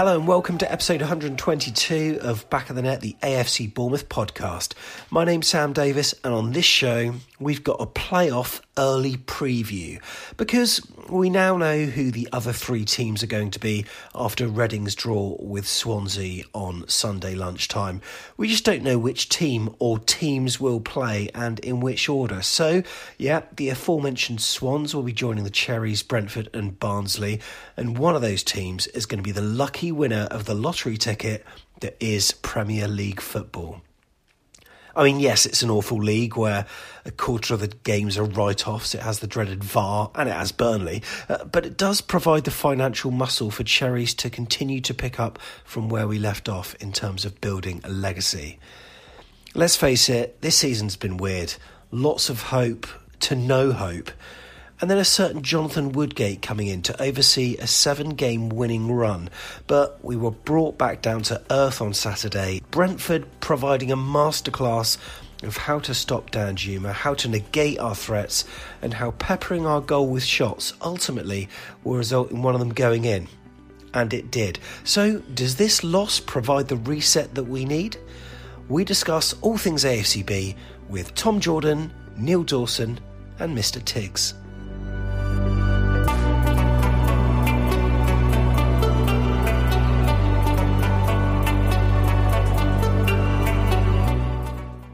Hello and welcome to episode 122 of Back of the Net, the AFC Bournemouth podcast. My name's Sam Davis, and on this show, we've got a playoff early preview because we now know who the other three teams are going to be after Reading's draw with Swansea on Sunday lunchtime. We just don't know which team or teams will play and in which order. So, yeah, the aforementioned Swans will be joining the Cherries, Brentford, and Barnsley, and one of those teams is going to be the lucky winner of the lottery ticket that is Premier League football. I mean, yes, it's an awful league where a quarter of the games are write offs. It has the dreaded VAR and it has Burnley. Uh, but it does provide the financial muscle for Cherries to continue to pick up from where we left off in terms of building a legacy. Let's face it, this season's been weird. Lots of hope to no hope. And then a certain Jonathan Woodgate coming in to oversee a seven game winning run. But we were brought back down to earth on Saturday. Brentford providing a masterclass of how to stop Danjuma, how to negate our threats, and how peppering our goal with shots ultimately will result in one of them going in. And it did. So, does this loss provide the reset that we need? We discuss all things AFCB with Tom Jordan, Neil Dawson, and Mr. Tigz.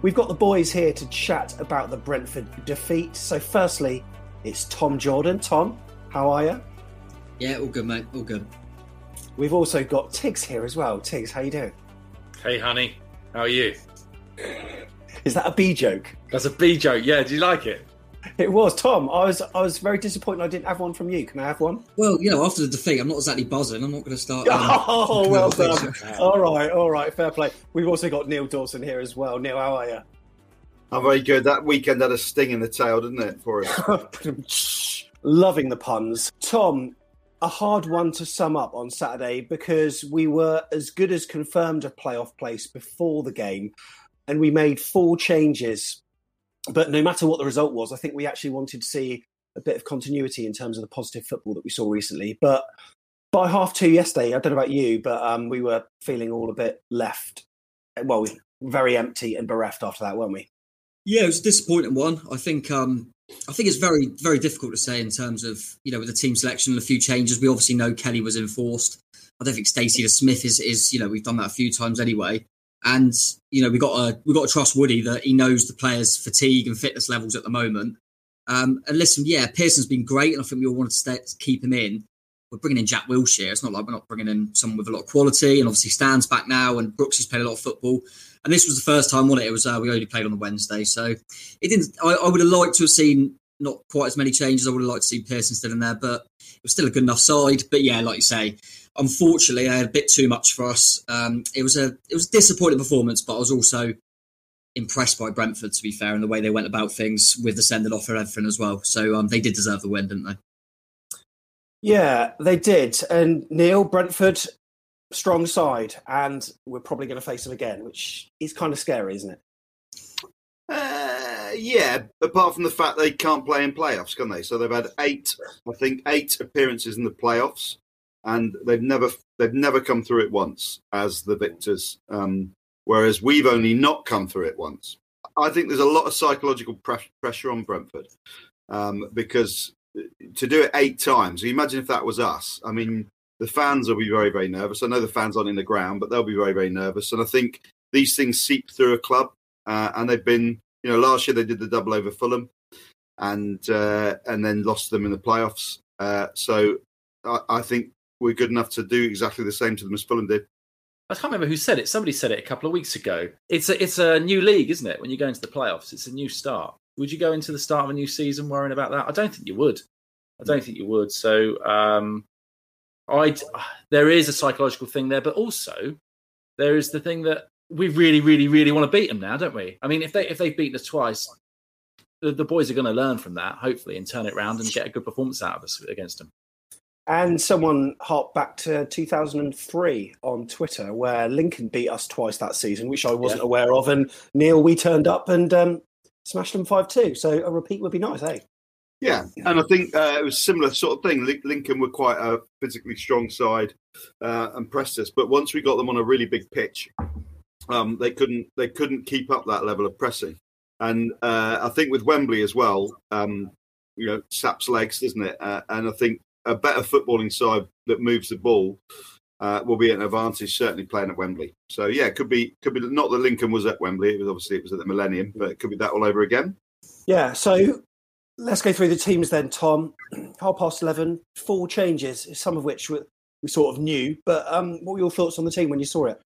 We've got the boys here to chat about the Brentford defeat. So, firstly, it's Tom Jordan. Tom, how are you? Yeah, all good, mate. All good. We've also got Tigz here as well. Tigz, how you doing? Hey, honey, how are you? Is that a B joke? That's a B joke. Yeah, do you like it? It was Tom. I was I was very disappointed I didn't have one from you. Can I have one? Well, you know, after the defeat, I'm not exactly buzzing. I'm not going to start. Um, oh, well done. all right, all right, fair play. We've also got Neil Dawson here as well. Neil, how are you? I'm very good. That weekend had a sting in the tail, didn't it, for us? Loving the puns. Tom, a hard one to sum up on Saturday because we were as good as confirmed a playoff place before the game and we made four changes. But no matter what the result was, I think we actually wanted to see a bit of continuity in terms of the positive football that we saw recently. But by half two yesterday, I don't know about you, but um, we were feeling all a bit left. Well, very empty and bereft after that, weren't we? Yeah, it was a disappointing one. I think um, I think it's very very difficult to say in terms of you know with the team selection and a few changes. We obviously know Kelly was enforced. I don't think Stacey Smith is is you know we've done that a few times anyway. And you know, we got to we got to trust Woody that he knows the players' fatigue and fitness levels at the moment. Um, and listen, yeah, Pearson's been great, and I think we all wanted to stay, keep him in. We're bringing in Jack Wilshere. It's not like we're not bringing in someone with a lot of quality, and obviously Stan's back now, and Brooks has played a lot of football. And this was the first time, wasn't it? It was uh, we only played on the Wednesday, so it didn't. I, I would have liked to have seen not quite as many changes. I would have liked to see Pearson still in there, but it was still a good enough side. But yeah, like you say, unfortunately, they had a bit too much for us. Um, it was a it was a disappointing performance, but I was also impressed by Brentford, to be fair, and the way they went about things with the sending off and everything as well. So um, they did deserve the win, didn't they? Yeah, they did. And Neil, Brentford, strong side, and we're probably going to face them again, which is kind of scary, isn't it? Uh, yeah, apart from the fact they can't play in playoffs, can they? So they've had eight, I think, eight appearances in the playoffs, and they've never they've never come through it once as the victors. Um, whereas we've only not come through it once. I think there's a lot of psychological pre- pressure on Brentford um, because to do it eight times, imagine if that was us. I mean, the fans will be very, very nervous. I know the fans aren't in the ground, but they'll be very, very nervous. And I think these things seep through a club, uh, and they've been, you know, last year they did the double over Fulham, and uh, and then lost them in the playoffs. Uh, so I, I, think we're good enough to do exactly the same to them as Fulham did. I can't remember who said it. Somebody said it a couple of weeks ago. It's a it's a new league, isn't it? When you go into the playoffs, it's a new start. Would you go into the start of a new season worrying about that? I don't think you would. I don't think you would. So um, I there is a psychological thing there, but also there is the thing that we really, really, really want to beat them now, don't we? I mean, if they if they've beaten us twice, the, the boys are going to learn from that, hopefully, and turn it around and get a good performance out of us against them. And someone harped back to 2003 on Twitter, where Lincoln beat us twice that season, which I wasn't yeah. aware of. And Neil, we turned up and um, smashed them 5 2. So a repeat would be nice, eh? Yeah, and I think uh, it was similar sort of thing. Lincoln were quite a physically strong side uh, and pressed us, but once we got them on a really big pitch, um, they couldn't they couldn't keep up that level of pressing. And uh, I think with Wembley as well, um, you know, saps legs, doesn't it? Uh, and I think a better footballing side that moves the ball uh, will be an advantage, certainly playing at Wembley. So yeah, could be could be not that Lincoln was at Wembley. It was obviously it was at the Millennium, but it could be that all over again. Yeah. So let's go through the teams then, Tom. Half past eleven, four changes, some of which we, we sort of knew. But um, what were your thoughts on the team when you saw it?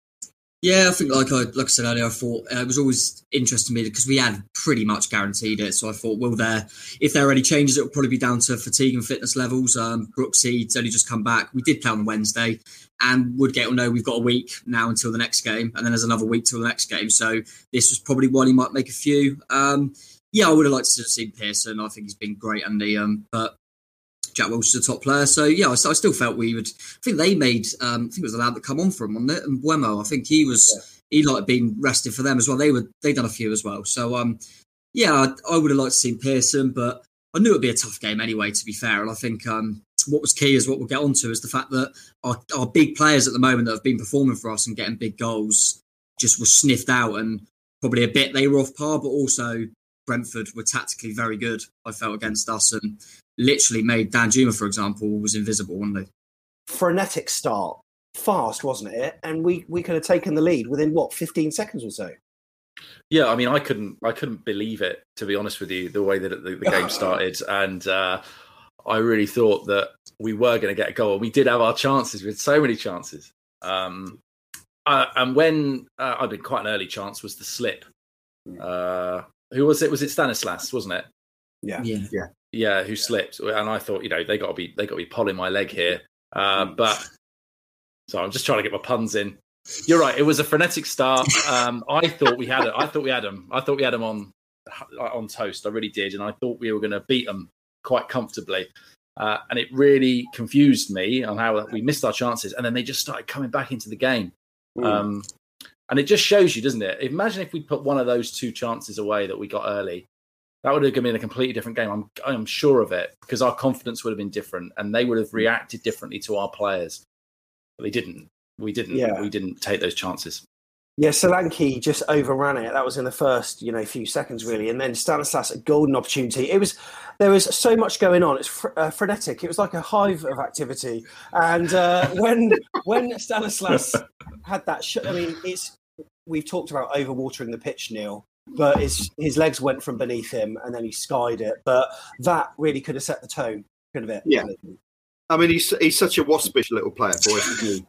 Yeah, I think like I like I said earlier, I thought uh, it was always interesting to me because we had pretty much guaranteed it. So I thought, well, there if there are any changes, it will probably be down to fatigue and fitness levels. Um, Brooksy's only just come back. We did play on Wednesday, and Woodgate will know we've got a week now until the next game, and then there's another week till the next game. So this was probably one he might make a few. Um, yeah, I would have liked to have seen Pearson. I think he's been great, Andy. Um, but Jack Wilshere is a top player. So yeah, I, I, still felt we would. I think they made. Um, I think it was allowed to come on for him, wasn't it? And Mbeumo, I think he was. Yeah. He like being rested for them as well. They were. They done a few as well. So um, yeah, I, I would have liked to see Pearson, but I knew it'd be a tough game anyway. To be fair, and I think um, what was key is what we'll get onto is the fact that our, our big players at the moment that have been performing for us and getting big goals just were sniffed out and probably a bit they were off par, but also Brentford were tactically very good. I felt against us and literally made Danjuma, for example, was invisible, weren't they? Frenetic start, fast, wasn't it? And we we could have taken the lead within what fifteen seconds or so. Yeah, I mean, I couldn't I couldn't believe it to be honest with you, the way that the, the game started, and uh, I really thought that we were going to get a goal. We did have our chances. We had so many chances. Um, uh, and when uh, I mean, quite an early chance was the slip. Uh, who was it? Was it Stanislas? Wasn't it? Yeah, yeah, yeah, yeah. Who slipped? And I thought, you know, they got to be they got to be pulling my leg here. Uh, mm. but so I'm just trying to get my puns in. You're right. It was a frenetic start. Um, I thought we had it. I thought we had them. I thought we had them on on toast. I really did, and I thought we were going to beat them quite comfortably. Uh, and it really confused me on how we missed our chances, and then they just started coming back into the game. Mm. Um, and it just shows you, doesn't it? Imagine if we put one of those two chances away that we got early. That would have been a completely different game. I'm, I'm sure of it because our confidence would have been different and they would have reacted differently to our players. But they didn't. We didn't. Yeah. We didn't take those chances. Yeah, Solanke just overran it. That was in the first, you know, few seconds really, and then Stanislas a golden opportunity. It was there was so much going on. It's fr- uh, frenetic. It was like a hive of activity. And uh, when when Stanislas had that shot, I mean, it's we've talked about overwatering the pitch, Neil, but his his legs went from beneath him and then he skied it. But that really could have set the tone, could have it? Yeah. I mean, he's he's such a waspish little player, boy,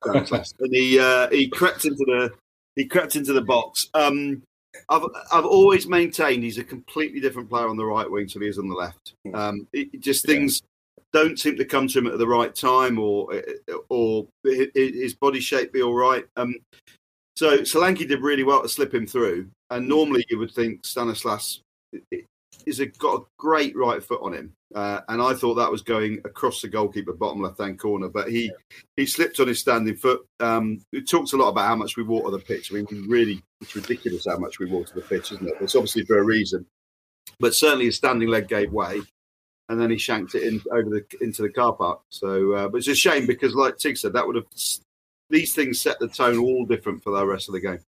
and he uh, he crept into the he crept into the box. Um, I've I've always maintained he's a completely different player on the right wing to he is on the left. Um, it, just things don't seem to come to him at the right time, or or his body shape be all right. Um, so Solanke did really well to slip him through, and normally you would think Stanislas is a, got a great right foot on him, uh, and I thought that was going across the goalkeeper bottom left hand corner, but he he slipped on his standing foot. Um, it talks a lot about how much we water the pitch. I mean, we really it's ridiculous how much we water the pitch, isn't it? It's obviously for a reason, but certainly his standing leg gave way, and then he shanked it in over the into the car park. So, uh, but it's a shame because, like Tig said, that would have these things set the tone all different for the rest of the game.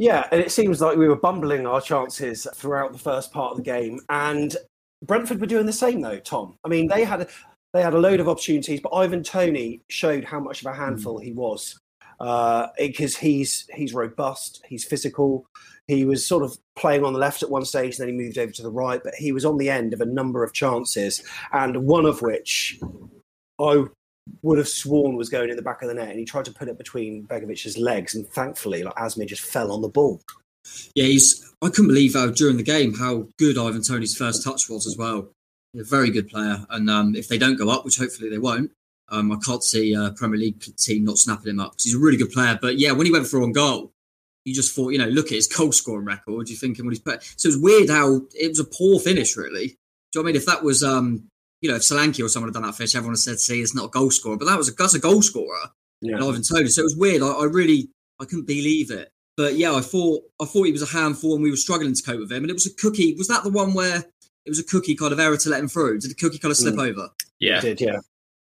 Yeah, and it seems like we were bumbling our chances throughout the first part of the game, and Brentford were doing the same though. Tom, I mean, they had they had a load of opportunities, but Ivan Toney showed how much of a handful mm. he was because uh, he's he's robust, he's physical. He was sort of playing on the left at one stage, and then he moved over to the right. But he was on the end of a number of chances, and one of which I would have sworn was going in the back of the net, and he tried to put it between Begovic's legs, and thankfully, like Asmir just fell on the ball. Yeah, he's. I couldn't believe how during the game how good Ivan Toney's first touch was as well. He's a very good player, and um, if they don't go up, which hopefully they won't, um, I can't see a Premier League team not snapping him up. Because he's a really good player, but yeah, when he went for on goal, you just thought, you know, look at his goal scoring record. You're thinking what he's put. So it was weird how it was a poor finish, really. Do you know I mean? If that was um, you know, if Solanke or someone had done that fish, everyone has said, see, it's not a goal scorer. But that was a, that's a goal scorer. Yeah. And Ivan Toney. So it was weird. I, I, really, I couldn't believe it. But yeah, I thought, I thought he was a handful and we were struggling to cope with him. And it was a cookie. Was that the one where it was a cookie kind of error to let him through? Did the cookie kind of slip mm. over? Yeah. It did, yeah.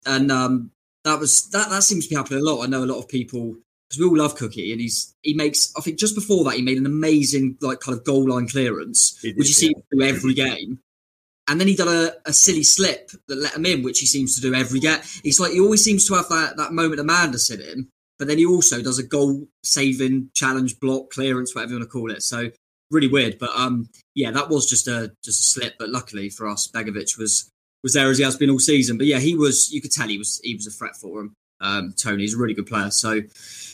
And um, that was, that, that seems to be happening a lot. I know a lot of people, because we all love Cookie, and he's he makes. I think just before that, he made an amazing like kind of goal line clearance, did, which you see through every game. And then he done a, a, silly slip that let him in, which he seems to do every game. It's like he always seems to have that, that moment of madness in him, but then he also does a goal saving challenge block clearance, whatever you want to call it. So really weird. But um, yeah, that was just a just a slip. But luckily for us, Begovic was was there as he has been all season. But yeah, he was. You could tell he was he was a threat for him. Um, Toney's a really good player, so it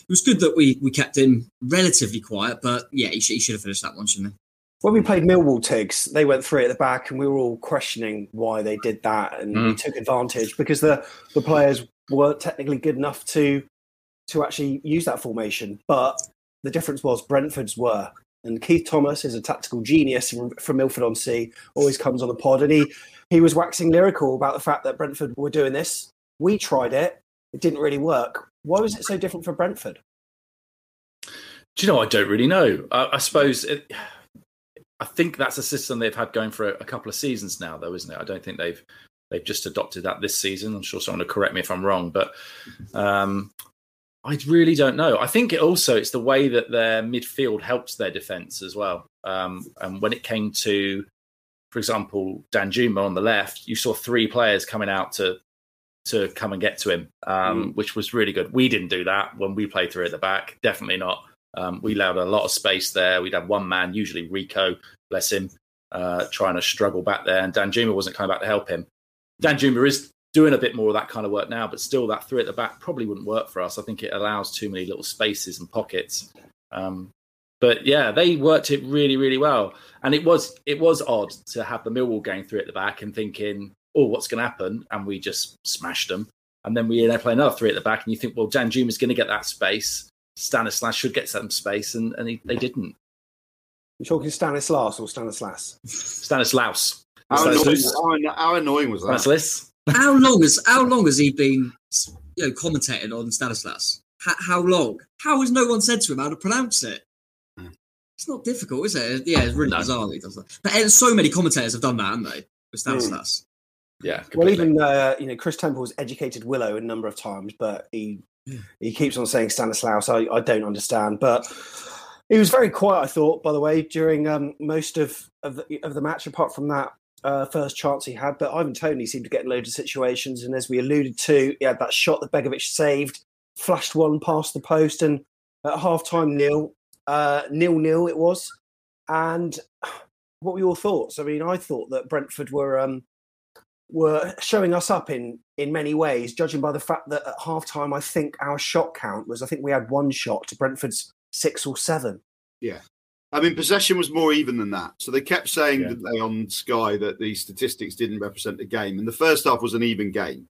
was good that we we kept him relatively quiet. But yeah, he, sh- he should have finished that one, shouldn't he? When we played Millwall Tigz, they went three at the back, and we were all questioning why they did that, and mm. we took advantage because the the players weren't technically good enough to to actually use that formation. But the difference was Brentford's were, and Keith Thomas is a tactical genius from, from Milford on Sea. Always comes on the pod, and he he was waxing lyrical about the fact that Brentford were doing this. We tried it; it didn't really work. Why was it so different for Brentford? Do you know? I don't really know. I, I suppose. It I think that's a system they've had going for a, a, couple of seasons now, though, isn't it? I don't think they've they've just adopted that this season. I'm sure someone will correct me if I'm wrong, but um, I really don't know. I think it also it's the way that their midfield helps their defence as well. Um, and when it came to, for example, Danjuma on the left, you saw three players coming out to to come and get to him, um, mm. which was really good. We didn't do that when we played through at the back. Definitely not. Um, we allowed a lot of space there. We'd have one man, usually Rico, bless him, uh, trying to struggle back there. And Danjuma wasn't coming back to help him. Danjuma is doing a bit more of that kind of work now, but still, that three at the back probably wouldn't work for us. I think it allows too many little spaces and pockets. Um, but yeah, they worked it really, really well. And it was it was odd to have the Millwall going through at the back and thinking, oh, what's going to happen? And we just smashed them. And then we you know, play another three at the back, and you think, well, Danjuma's going to get that space. Stanislas should get some space, and, and he, they didn't. You're talking Stanislas or Stanislas? Stanislaus. How, annoying, how, how annoying was that? Stanislas. how long has how long has he been you know commentating on Stanislas? How, how long? How has no one said to him how to pronounce it? Hmm. It's not difficult, is it? Yeah, it's really no. bizarre he does that. But uh, so many commentators have done that, haven't they? With Stanislas. Mm. Yeah. Completely. Well, even uh, you know Chris Temple's educated Willow a number of times, but he he keeps on saying Stanislaus. I, I don't understand, but he was very quiet. I thought, by the way, during um, most of of the, of the match, apart from that uh, first chance he had. But Ivan Toney seemed to get in loads of situations, and as we alluded to, he had that shot that Begovic saved, flashed one past the post, and at half time, Neil, Uh, nil nil it was. And what were your thoughts? I mean, I thought that Brentford were um, were showing us up in in many ways, judging by the fact that at half time, I think our shot count was I think we had one shot to Brentford's six or seven. Yeah. I mean, possession was more even than that. So they kept saying Yeah. they on Sky that the statistics didn't represent the game, and the first half was an even game.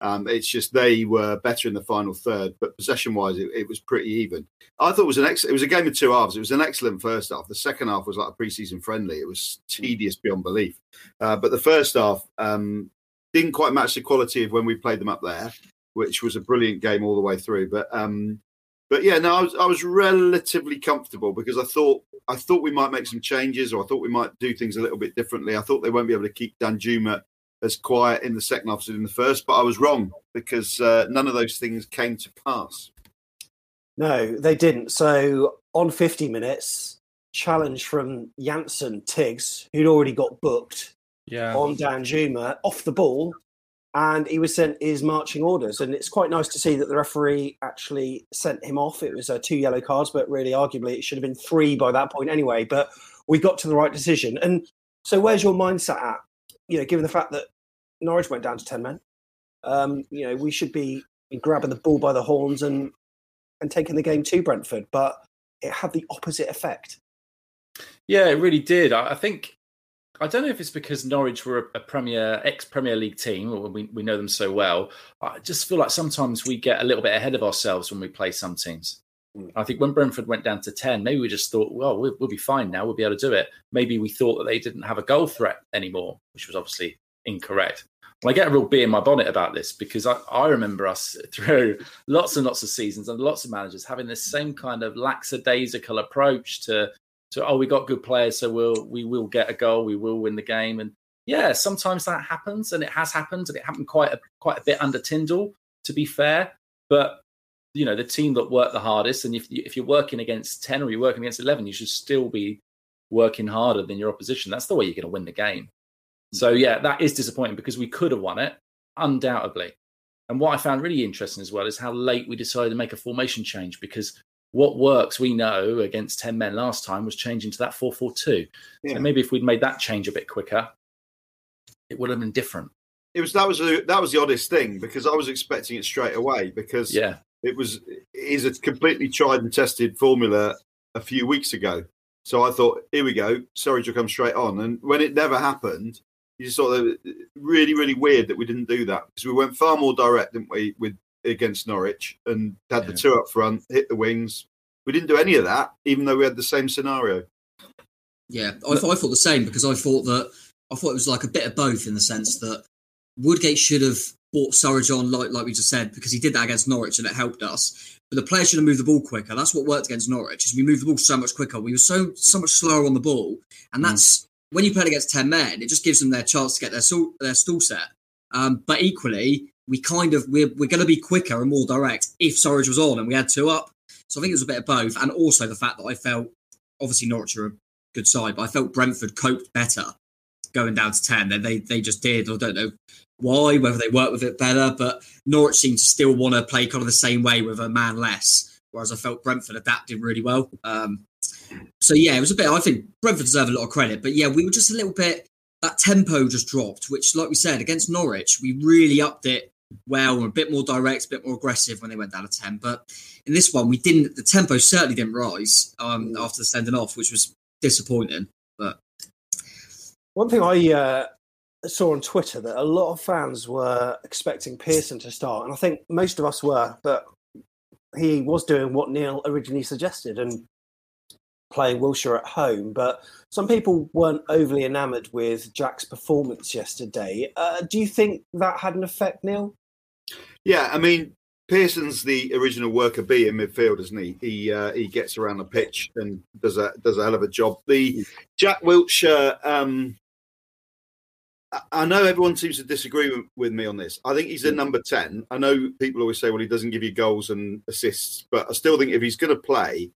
Um, it's just they were better in the final third, but possession-wise, it, it was pretty even. I thought it was an ex- it was a game of two halves. It was an excellent first half. The second half was like a pre-season friendly. It was tedious beyond belief. Uh, but the first half um, didn't quite match the quality of when we played them up there, which was a brilliant game all the way through. But um, but yeah, no, I was I was relatively comfortable because I thought I thought we might make some changes, or I thought we might do things a little bit differently. I thought they won't be able to keep Danjuma as quiet in the second half as in the first, but I was wrong because uh, none of those things came to pass. No, they didn't. So on 50 minutes, challenge from Janssen Tigz, who'd already got booked Yeah. on Danjuma off the ball, and he was sent his marching orders. And it's quite nice to see that the referee actually sent him off. It was uh, two yellow cards, but really, arguably, it should have been three by that point anyway. But we got to the right decision. And so, where's your mindset at? You know, given the fact that Norwich went down to ten men, um, you know, we should be grabbing the ball by the horns and and taking the game to Brentford, but it had the opposite effect. Yeah, it really did. I, I think I don't know if it's because Norwich were a, a Premier ex Premier League team, or we, we know them so well. I just feel like sometimes we get a little bit ahead of ourselves when we play some teams. Mm. I think when Brentford went down to ten, maybe we just thought, well, we'll, we'll be fine now. We'll be able to do it. Maybe we thought that they didn't have a goal threat anymore, which was obviously incorrect. I get a real bee in my bonnet about this because I, I remember us through lots and lots of seasons and lots of managers having this same kind of lackadaisical approach to to oh we got good players so we'll we will get a goal we will win the game. And yeah sometimes that happens and it has happened and it happened quite a quite a bit under Tindall to be fair. But you know the team that worked the hardest and if if you're working against 10 or you're working against 11 you should still be working harder than your opposition. That's the way you're going to win the game. So mm. yeah that is disappointing because we could have won it undoubtedly. And what I found really interesting as well is how late we decided to make a formation change because what works, we know, against 10 men last time was changing to that 4 4 2. Yeah. So maybe if we'd made that change a bit quicker, it would have been different. It was that was a, that was the oddest thing because I was expecting it straight away because Yeah. it was is a completely tried and tested formula a few weeks ago. So I thought, here we go, Surridge will come straight on. And when it never happened, you just thought that really, really weird that we didn't do that because we went far more direct, didn't we, with against Norwich and had the two up front, hit the wings. We didn't do any of that, even though we had the same scenario. Yeah, I, th- I thought the same because I thought that I thought it was like a bit of both in the sense that Woodgate should have bought Surridge on, like like we just said, because he did that against Norwich and it helped us. But the players should have moved the ball quicker. That's what worked against Norwich. Is we moved the ball so much quicker. We were so so much slower on the ball, and that's when you play against ten men. It just gives them their chance to get their stall, their stall set. Um, but equally, we kind of we're we're going to be quicker and more direct if Surridge was on and we had two up. So I think it was a bit of both, and also the fact that I felt obviously Norwich are a good side, but I felt Brentford coped better going down to ten. They they, they just did. I don't know why, whether they worked with it better, but Norwich seemed to still want to play kind of the same way with a man less. Whereas I felt Brentford adapted really well. Um, so yeah, it was a bit. I think Brentford deserve a lot of credit, but yeah, we were just a little bit. That tempo just dropped, which, like we said, against Norwich, we really upped it well, a bit more direct, a bit more aggressive when they went down to ten. But in this one, we didn't. The tempo certainly didn't rise um, after the sending off, which was disappointing. But One thing I uh, saw on Twitter that a lot of fans were expecting Pearson to start, and I think most of us were, but he was doing what Neil originally suggested and playing Wilshere at home. But some people weren't overly enamoured with Jack's performance yesterday. Uh, do you think that had an effect, Neil? Yeah, I mean, Pearson's the original worker bee in midfield, isn't he? He uh, he gets around the pitch and does a does a hell of a job. The Jack Wilshere, um, I- know everyone seems to disagree with, with me on this. I think he's a number ten. I know people always say, well, he doesn't give you goals and assists, but I still think if he's going to play,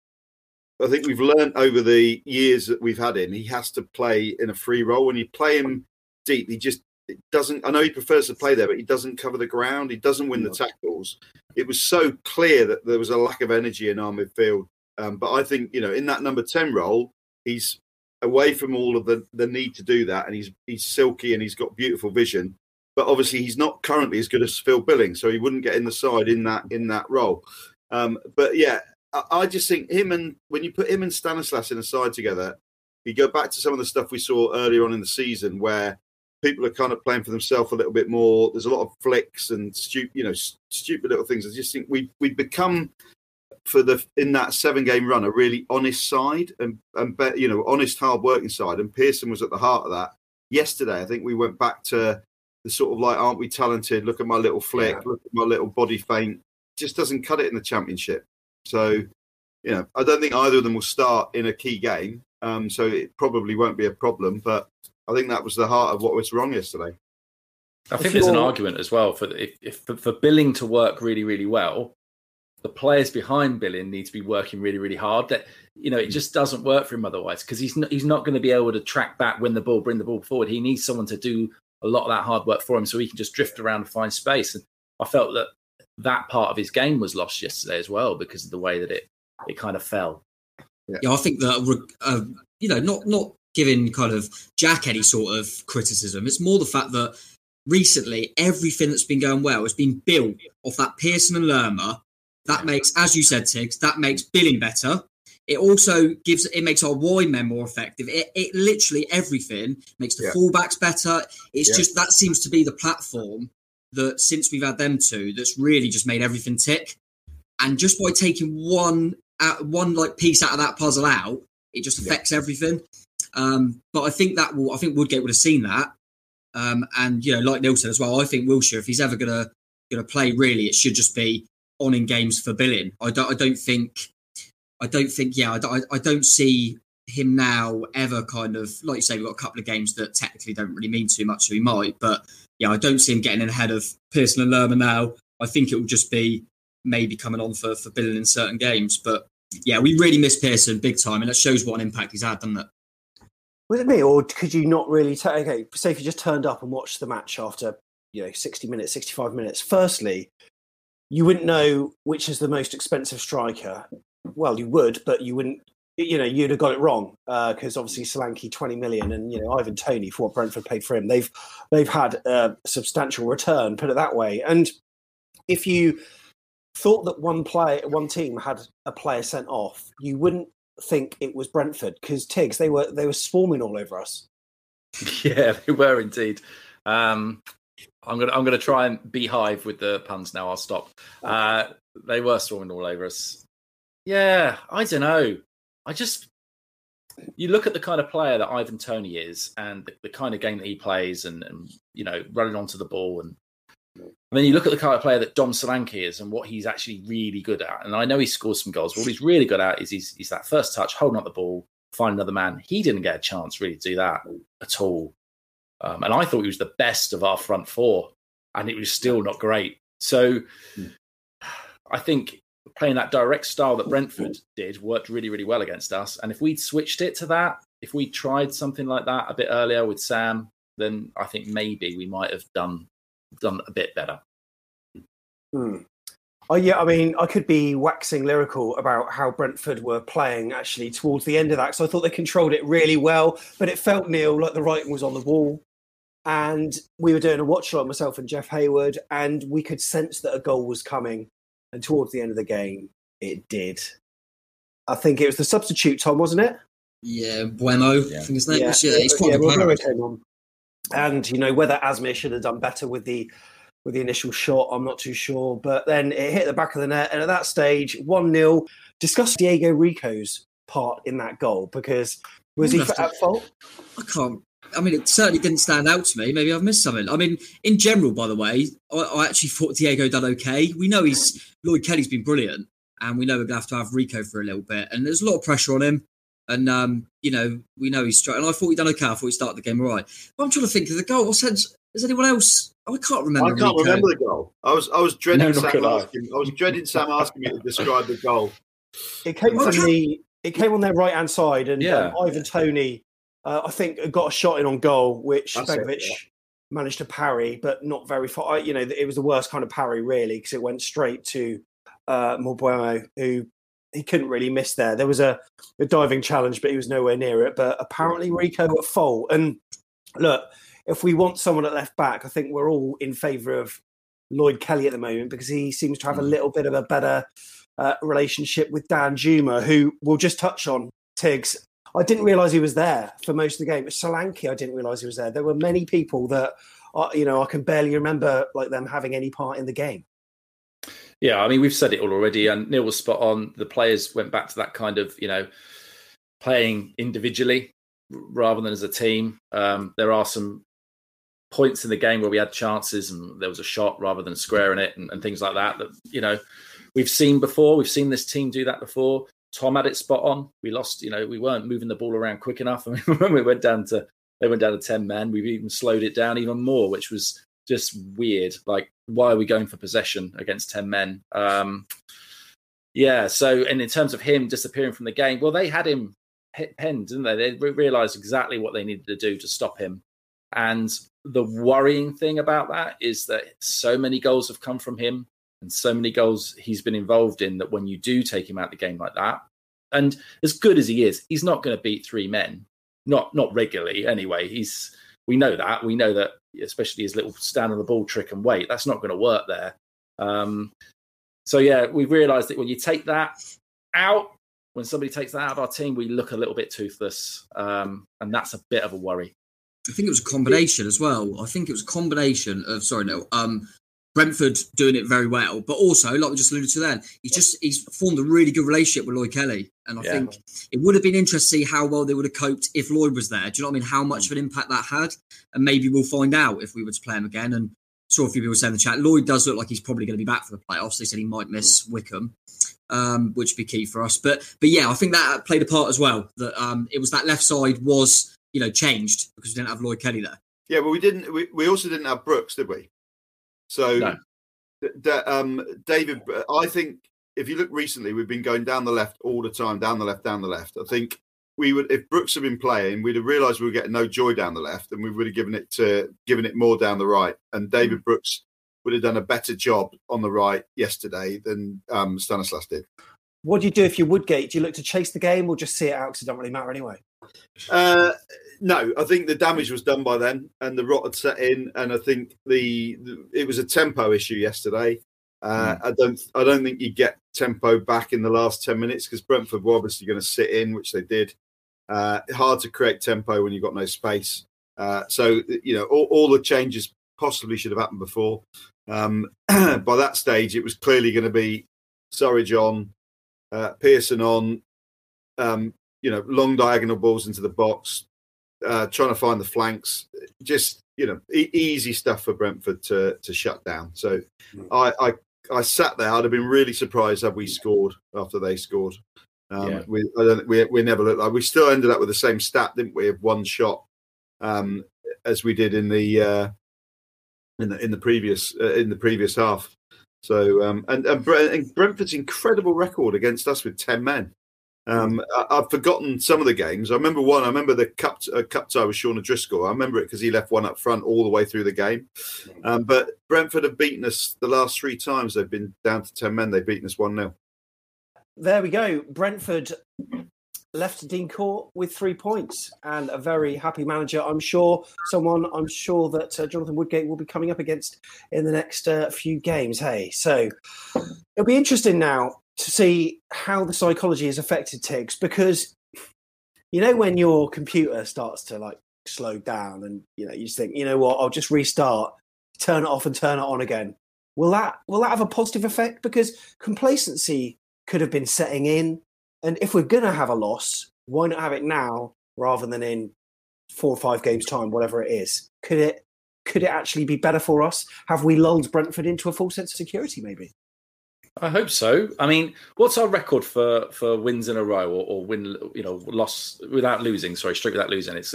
I think we've learned over the years that we've had him, he has to play in a free role. When you play him deep, he just it doesn't. I know he prefers to play there, but he doesn't cover the ground. He doesn't win the tackles. It was so clear that there was a lack of energy in our midfield Um, but I think you know in that number ten role, he's away from all of the the need to do that, and he's he's silky and he's got beautiful vision. But obviously, he's not currently as good as Phil Billing, so he wouldn't get in the side in that in that role. Um, but yeah, I, just think him and when you put him and Stanislas in a side together, you go back to some of the stuff we saw earlier on in the season where people are kind of playing for themselves a little bit more. There's a lot of flicks and stupid, you know, stupid little things. I just think we we become for the in that seven game run a really honest side and and you know honest hard working side. And Pearson was at the heart of that. Yesterday, I think we went back to the sort of like, aren't we talented? Look at my little flick. Yeah. Look at my little body feint. Just doesn't cut it in the championship. So, you know, I don't think either of them will start in a key game. Um, so it probably won't be a problem. But I think that was the heart of what was wrong yesterday. I think there's an argument as well for if, if for, for billing to work really really well, the players behind billing need to be working really really hard. That you know it just doesn't work for him otherwise because he's not, he's not going to be able to track back, win the ball, bring the ball forward. He needs someone to do a lot of that hard work for him so he can just drift around and find space. And I felt that that part of his game was lost yesterday as well because of the way that it it kind of fell. Yeah, yeah I think that uh, you know not not giving kind of Jack any sort of criticism. It's more the fact that recently everything that's been going well has been built off that Pearson and Lerma. That makes, as you said, Tigz, that makes billing better. It also gives it makes our wide men more effective. It, it literally everything makes the yeah. fullbacks better. It's yeah. just that seems to be the platform that since we've had them two, that's really just made everything tick. And just by taking one out, one like piece out of that puzzle out, it just affects yeah. everything. Um, but I think that will, I think Woodgate would have seen that. Um, and you know, like Neil said as well, I think Wilshere, if he's ever gonna gonna play, really, it should just be on in games for billing. I don't, I don't think, I don't think, yeah, I, I don't see him now ever kind of like you say. We've got a couple of games that technically don't really mean too much, so he might. But yeah, I don't see him getting ahead of Pearson and Lerma now. I think it will just be maybe coming on for for billing in certain games. But yeah, we really miss Pearson big time, and that shows what an impact he's had, doesn't it? Was it me, or could you not really take? Okay, say if you just turned up and watched the match after you know sixty minutes, sixty-five minutes. Firstly, you wouldn't know which is the most expensive striker. Well, you would, but you wouldn't. You know, you'd have got it wrong because uh, obviously Solanke twenty million, and you know Ivan Toney for what Brentford paid for him. They've they've had a substantial return, put it that way. And if you thought that one play, one team had a player sent off, you wouldn't think it was Brentford because Tigz they were they were swarming all over us. Yeah, they were indeed. Um, I'm gonna I'm gonna try and beehive with the puns now. I'll stop. Uh, they were swarming all over us. Yeah, I don't know. I just you look at the kind of player that Ivan Toney is, and the, the kind of game that he plays, and, and you know running onto the ball and and then you look at the kind of player that Dom Solanke is and what he's actually really good at. And I know he scores some goals, but what he's really good at is he's, he's that first touch, holding up the ball, find another man. He didn't get a chance really to do that at all. Um, and I thought he was the best of our front four, and it was still not great. So I think playing that direct style that Brentford did worked really, really well against us. And if we'd switched it to that, if we tried something like that a bit earlier with Sam, then I think maybe we might have done done a bit better. Hmm. Oh yeah, I mean, I could be waxing lyrical about how Brentford were playing actually towards the end of that. So I thought they controlled it really well, but it felt Neil like the writing was on the wall. And we were doing a watch along myself and Jeff Hayward, and we could sense that a goal was coming. And towards the end of the game, it did. I think it was the substitute Tom, wasn't it? Yeah, Mbeumo. Yeah. I think his name yeah. was. Yeah, he's quite yeah, came on. And you know whether Asmir should have done better with the with the initial shot, I'm not too sure. But then it hit the back of the net, and at that stage, one 0 Discuss Diego Rico's part in that goal because was he at fault? I can't. I mean, it certainly didn't stand out to me. Maybe I've missed something. I mean, in general, by the way, I, I actually thought Diego done okay. We know he's Lloyd Kelly's been brilliant, and we know we're gonna have to have Rico for a little bit. And there's a lot of pressure on him. And um, you know, we know he's straight. And I thought he'd done okay. I thought he started the game all right. But I'm trying to think of the goal. What sense? Is anyone else? Oh, I can't remember. I can't Rico. remember the goal. I was I was dreading no, Sam asking. I was dreading Sam asking me to describe the goal. It came from the. It came on their right hand side, and yeah. um, Ivan Toney, uh, I think, got a shot in on goal, which Begovic yeah. managed to parry, but not very far. You know, it was the worst kind of parry really because it went straight to uh, who he couldn't really miss there. There was a, a diving challenge, but he was nowhere near it. But apparently Rico at fault. And look, if we want someone at left back, I think we're all in favour of Lloyd Kelly at the moment because he seems to have a little bit of a better uh, relationship with Danjuma, who we'll just touch on. Tigz, I didn't realise he was there for most of the game. Solanke, I didn't realise he was there. There were many people that, uh, you know, I can barely remember like them having any part in the game. Yeah, I mean, we've said it all already, and Neil was spot on. The players went back to that kind of, you know, playing individually rather than as a team. Um, there are some points in the game where we had chances and there was a shot rather than squaring it and, and things like that that you know we've seen before we've seen this team do that before tom had it spot on. We lost you know we weren't moving the ball around quick enough. I mean, when we went down to they went down to 10 men we've even slowed it down even more which was just weird. Like why are we going for possession against 10 men? Um yeah so and in terms of him disappearing from the game well they had him penned didn't they? They realized exactly what they needed to do to stop him. And the worrying thing about that is that so many goals have come from him and so many goals he's been involved in that when you do take him out the game like that, and as good as he is, he's not going to beat three men. Not not regularly anyway. He's we know that. We know that especially his little stand on the ball trick and wait, that's not going to work there. Um, so yeah, we've realised that when you take that out, when somebody takes that out of our team, we look a little bit toothless, um, and that's a bit of a worry. I think it was a combination as well. I think it was a combination of sorry no, um, Brentford doing it very well, but also like we just alluded to then, he's just he's formed a really good relationship with Lloyd Kelly, and I yeah. think it would have been interesting to see how well they would have coped if Lloyd was there. Do you know what I mean? How much of an impact that had, and maybe we'll find out if we were to play him again. And saw a few people say in the chat, Lloyd does look like he's probably going to be back for the playoffs. They said he might miss Wycombe, Um, which would be key for us, but but yeah, I think that played a part as well. That um, it was that left side was you know, changed because we didn't have Lloyd Kelly there. Yeah, but we didn't. We, we also didn't have Brooks, did we? So, no. th- um, David, I think if you look recently, we've been going down the left all the time, down the left, down the left. I think we would, if Brooks had been playing, we'd have realised we were getting no joy down the left, and we would have given it to given it more down the right. And David mm. Brooks would have done a better job on the right yesterday than um, Stanislas did. What do you do if you Woodgate? Do you look to chase the game or just see it out because it don't really matter anyway? Uh, no, I think the damage was done by then, and the rot had set in, and I think the, the it was a tempo issue yesterday. Uh, mm. I don't, I don't think you get tempo back in the last ten minutes because Brentford were obviously going to sit in, which they did. Uh, hard to create tempo when you've got no space. Uh, so you know, all, all, the changes possibly should have happened before. Um, by that stage, it was clearly going to be Surridge on uh, Pearson on, um, you know, long diagonal balls into the box, uh, trying to find the flanks. Just you know, e- easy stuff for Brentford to to shut down. So mm. I, I I sat there. I'd have been really surprised had we scored after they scored. Um, yeah. We I don't we we never looked like we still ended up with the same stat, didn't we? Of one shot um, as we did in the uh, in the in the previous uh, in the previous half. So um, and, and Brentford's incredible record against us with ten men. Um, I, have forgotten some of the games. I remember one. I remember the cup uh, cup tie with Sean O'Driscoll. I remember it because he left one up front all the way through the game. Um, but Brentford have beaten us the last three times. They've been down to ten men. They've beaten us one 0 There we go. Brentford left Dean Court with three points and a very happy manager. I'm sure someone. I'm sure that uh, Jonathan Woodgate will be coming up against in the next uh, few games. Hey, so it'll be interesting now to see how the psychology has affected Tigz because you know when your computer starts to like slow down and you know you just think you know what? I'll just restart turn it off and turn it on again. Will that will that have a positive effect? Because complacency could have been setting in and if we're going to have a loss why not have it now rather than in four or five games time whatever it is? Could it could it actually be better for us? Have we lulled brentford into a false sense of security maybe I hope so. I mean, what's our record for for wins in a row or, or win, you know, loss without losing? Sorry, straight without losing. It's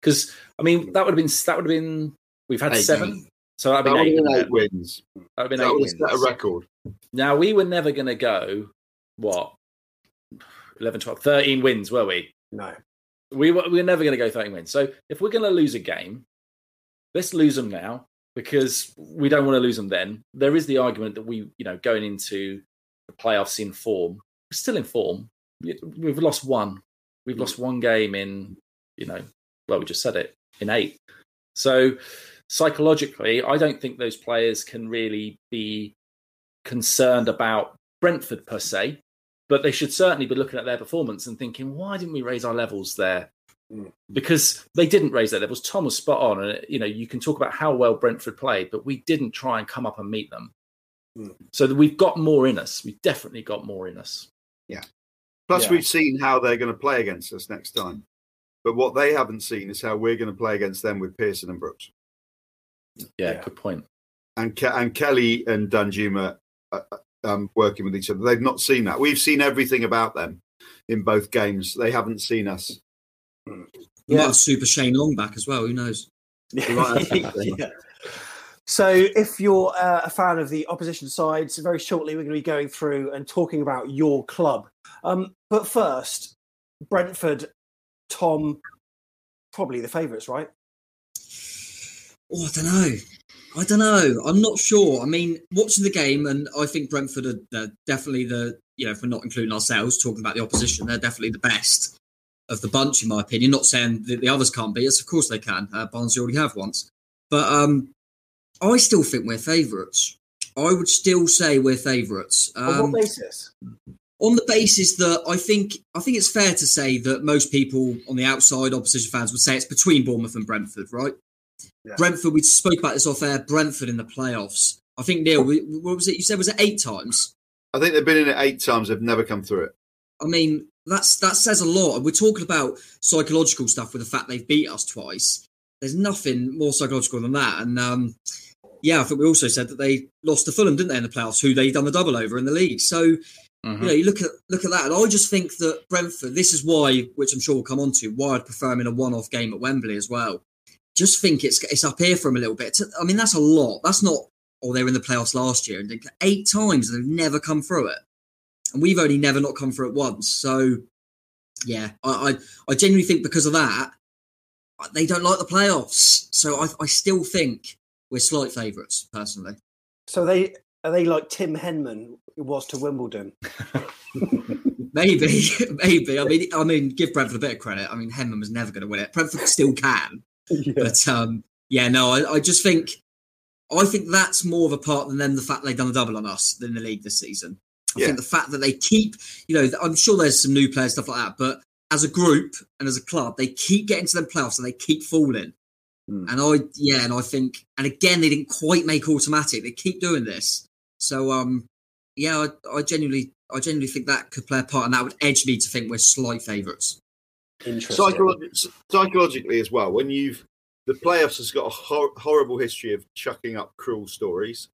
because I mean that would have been that would have been we've had eight seven, so that'd that been eight, eight wins. That'd been that eight wins. a record. Now we were never going to go what 11, 12, 13 wins, were we? No, we were we were never going to go thirteen wins. So if we're going to lose a game, let's lose them now because we don't want to lose them then. There is the argument that we, you know, going into the playoffs in form, still in form. We've lost one. We've lost one game in, you know, well, we just said it in eight. So psychologically, I don't think those players can really be concerned about Brentford per se, but they should certainly be looking at their performance and thinking, why didn't we raise our levels there? Mm. Because they didn't raise their levels. Tom was spot on, and you know you can talk about how well Brentford played, but we didn't try and come up and meet them. Mm. So we've got more in us. We've definitely got more in us. Yeah. Plus, Yeah. we've seen how they're going to play against us next time. But what they haven't seen is how we're going to play against them with Pearson and Brooks. Yeah, Yeah. good point. And, Ke- and Kelly and Danjuma uh, uh, um, working with each other. They've not seen that. We've seen everything about them in both games. They haven't seen us. Yeah. might have Super Shane Long back as well. Who knows? Yeah. So, if you're uh, a fan of the opposition sides, very shortly we're going to be going through and talking about your club. Um, but first, Brentford, Tom, probably the favourites, right? Oh, I don't know. I don't know. I'm not sure. I mean, watching the game, and I think Brentford they're definitely the you know, if we're not including ourselves, talking about the opposition, they're definitely the best of the bunch, in my opinion. Not saying that the others can't beat us. Of course they can. Uh, Barnsley already have once, but um, I still think we're favourites. I would still say we're favourites. On Um, what basis? on the basis that I think I think it's fair to say that most people on the outside, opposition fans, would say it's between Bournemouth and Brentford, right? Yeah. Brentford, we spoke about this off air. Brentford in the playoffs. I think Neil, what was it? You said was it eight times? I think they've been in it eight times. They've never come through it. I mean, that's that says a lot. And we're talking about psychological stuff with the fact they've beat us twice. There's nothing more psychological than that. And um, yeah, I think we also said that they lost to Fulham, didn't they, in the playoffs? Who they done the double over in the league. So Mhm. you know, you look at look at that, and I just think that Brentford. This is why, which I'm sure we'll come on to, why I'd prefer them in a one-off game at Wembley as well. Just think it's it's up here for them a little bit. I mean, that's a lot. That's not. Oh, they were in the playoffs last year and eight times and they've never come through it, and we've only never not come through it once. So, yeah, I I, I genuinely think because of that, they don't like the playoffs. So I, I still think we're slight favourites personally. So they are they like Tim Henman was to Wimbledon? Maybe, maybe. I mean, I mean, give Brentford a bit of credit. I mean, Henman was never going to win it. Brentford still can, but um, yeah, no. I, I just think, I think that's more of a part than them the fact they've done a double on us than the league this season. I Yeah. think the fact that they keep, you know, I'm sure there's some new players stuff like that, but as a group and as a club, they keep getting to them playoffs and they keep falling. Hmm. And I, yeah, and I think, and again, they didn't quite make automatic. They keep doing this. So, um, yeah, I, I genuinely, I genuinely think that could play a part, and that would edge me to think we're slight favourites. Interesting. Psycholo- psychologically as well, when you've the playoffs has got a hor- horrible history of chucking up cruel stories,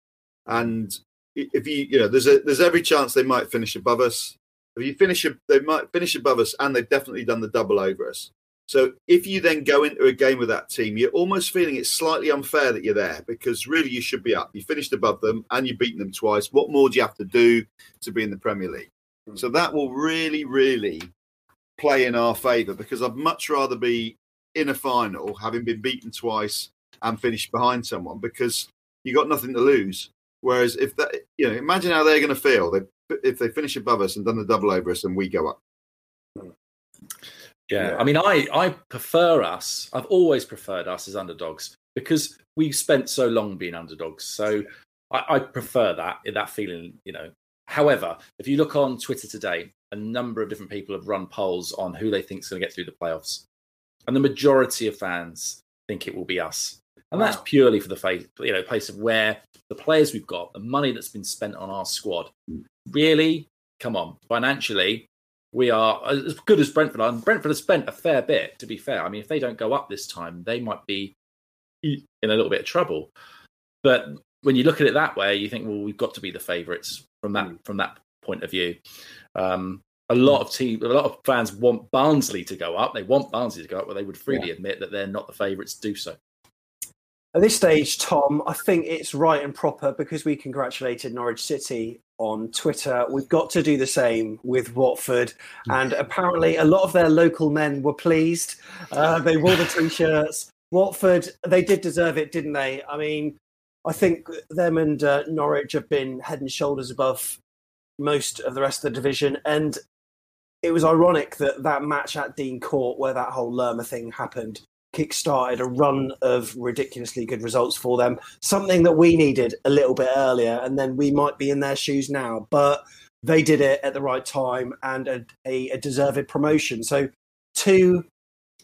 and i- if you you know there's a there's every chance they might finish above us. If you finish, they might finish above us, and they've definitely done the double over us. So if you then go into a game with that team, you're almost feeling it's slightly unfair that you're there because really you should be up. You finished above them and you've beaten them twice. What more do you have to do to be in the Premier League? Hmm. So that will really, really play in our favour because I'd much rather be in a final having been beaten twice and finished behind someone because you got nothing to lose. Whereas if that, you know, imagine how they're going to feel they, if they finish above us and done the double over us and we go up. Yeah. Yeah. I mean, I I prefer us. I've always preferred us as underdogs because we've spent so long being underdogs. So I, I prefer that that feeling. You know. However, if you look on Twitter today, a number of different people have run polls on who they think is going to get through the playoffs, and the majority of fans think it will be us. And that's purely for the face, you know, place of where the players we've got, the money that's been spent on our squad. Really, come on, financially, we are as good as Brentford are. And Brentford has spent a fair bit, to be fair. I mean, if they don't go up this time, they might be in a little bit of trouble. But when you look at it that way, you think, well, we've got to be the favourites from that from that point of view. Um, a lot of team, a lot of fans want Barnsley to go up. They want Barnsley to go up, but they would freely admit that they're not the favourites to do so. At this stage, Tom, I think it's right and proper because we congratulated Norwich City on Twitter. We've got to do the same with Watford. And apparently, a lot of their local men were pleased. Uh, they wore the t shirts. Watford, they did deserve it, didn't they? I mean, I think them and uh, Norwich have been head and shoulders above most of the rest of the division. And it was ironic that that match at Dean Court, where that whole Lerma thing happened, kick-started a run of ridiculously good results for them. Something that we needed a little bit earlier, and then we might be in their shoes now. But they did it at the right time and a, a, a deserved promotion. So two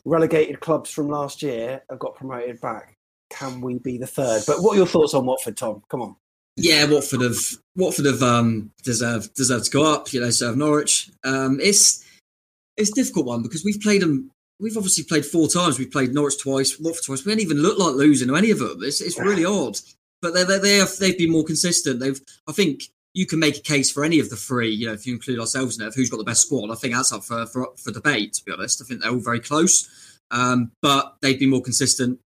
relegated clubs from last year have got promoted back. Can we be the third? But what are your thoughts on Watford, Tom? Come on. Yeah, Watford have Watford have um, deserved deserved to go up. You know, serve Norwich. Um, it's it's a difficult one because we've played them. We've obviously played four times. We've played Norwich twice, Watford twice. We don't even look like losing to any of them. It's, it's really odd. But they they they have they've been more consistent. They've I think you can make a case for any of the three. You know, if you include ourselves in it, of who's got the best squad. I think that's up for for, for debate. To be honest, I think they're all very close. Um, but they've been more consistent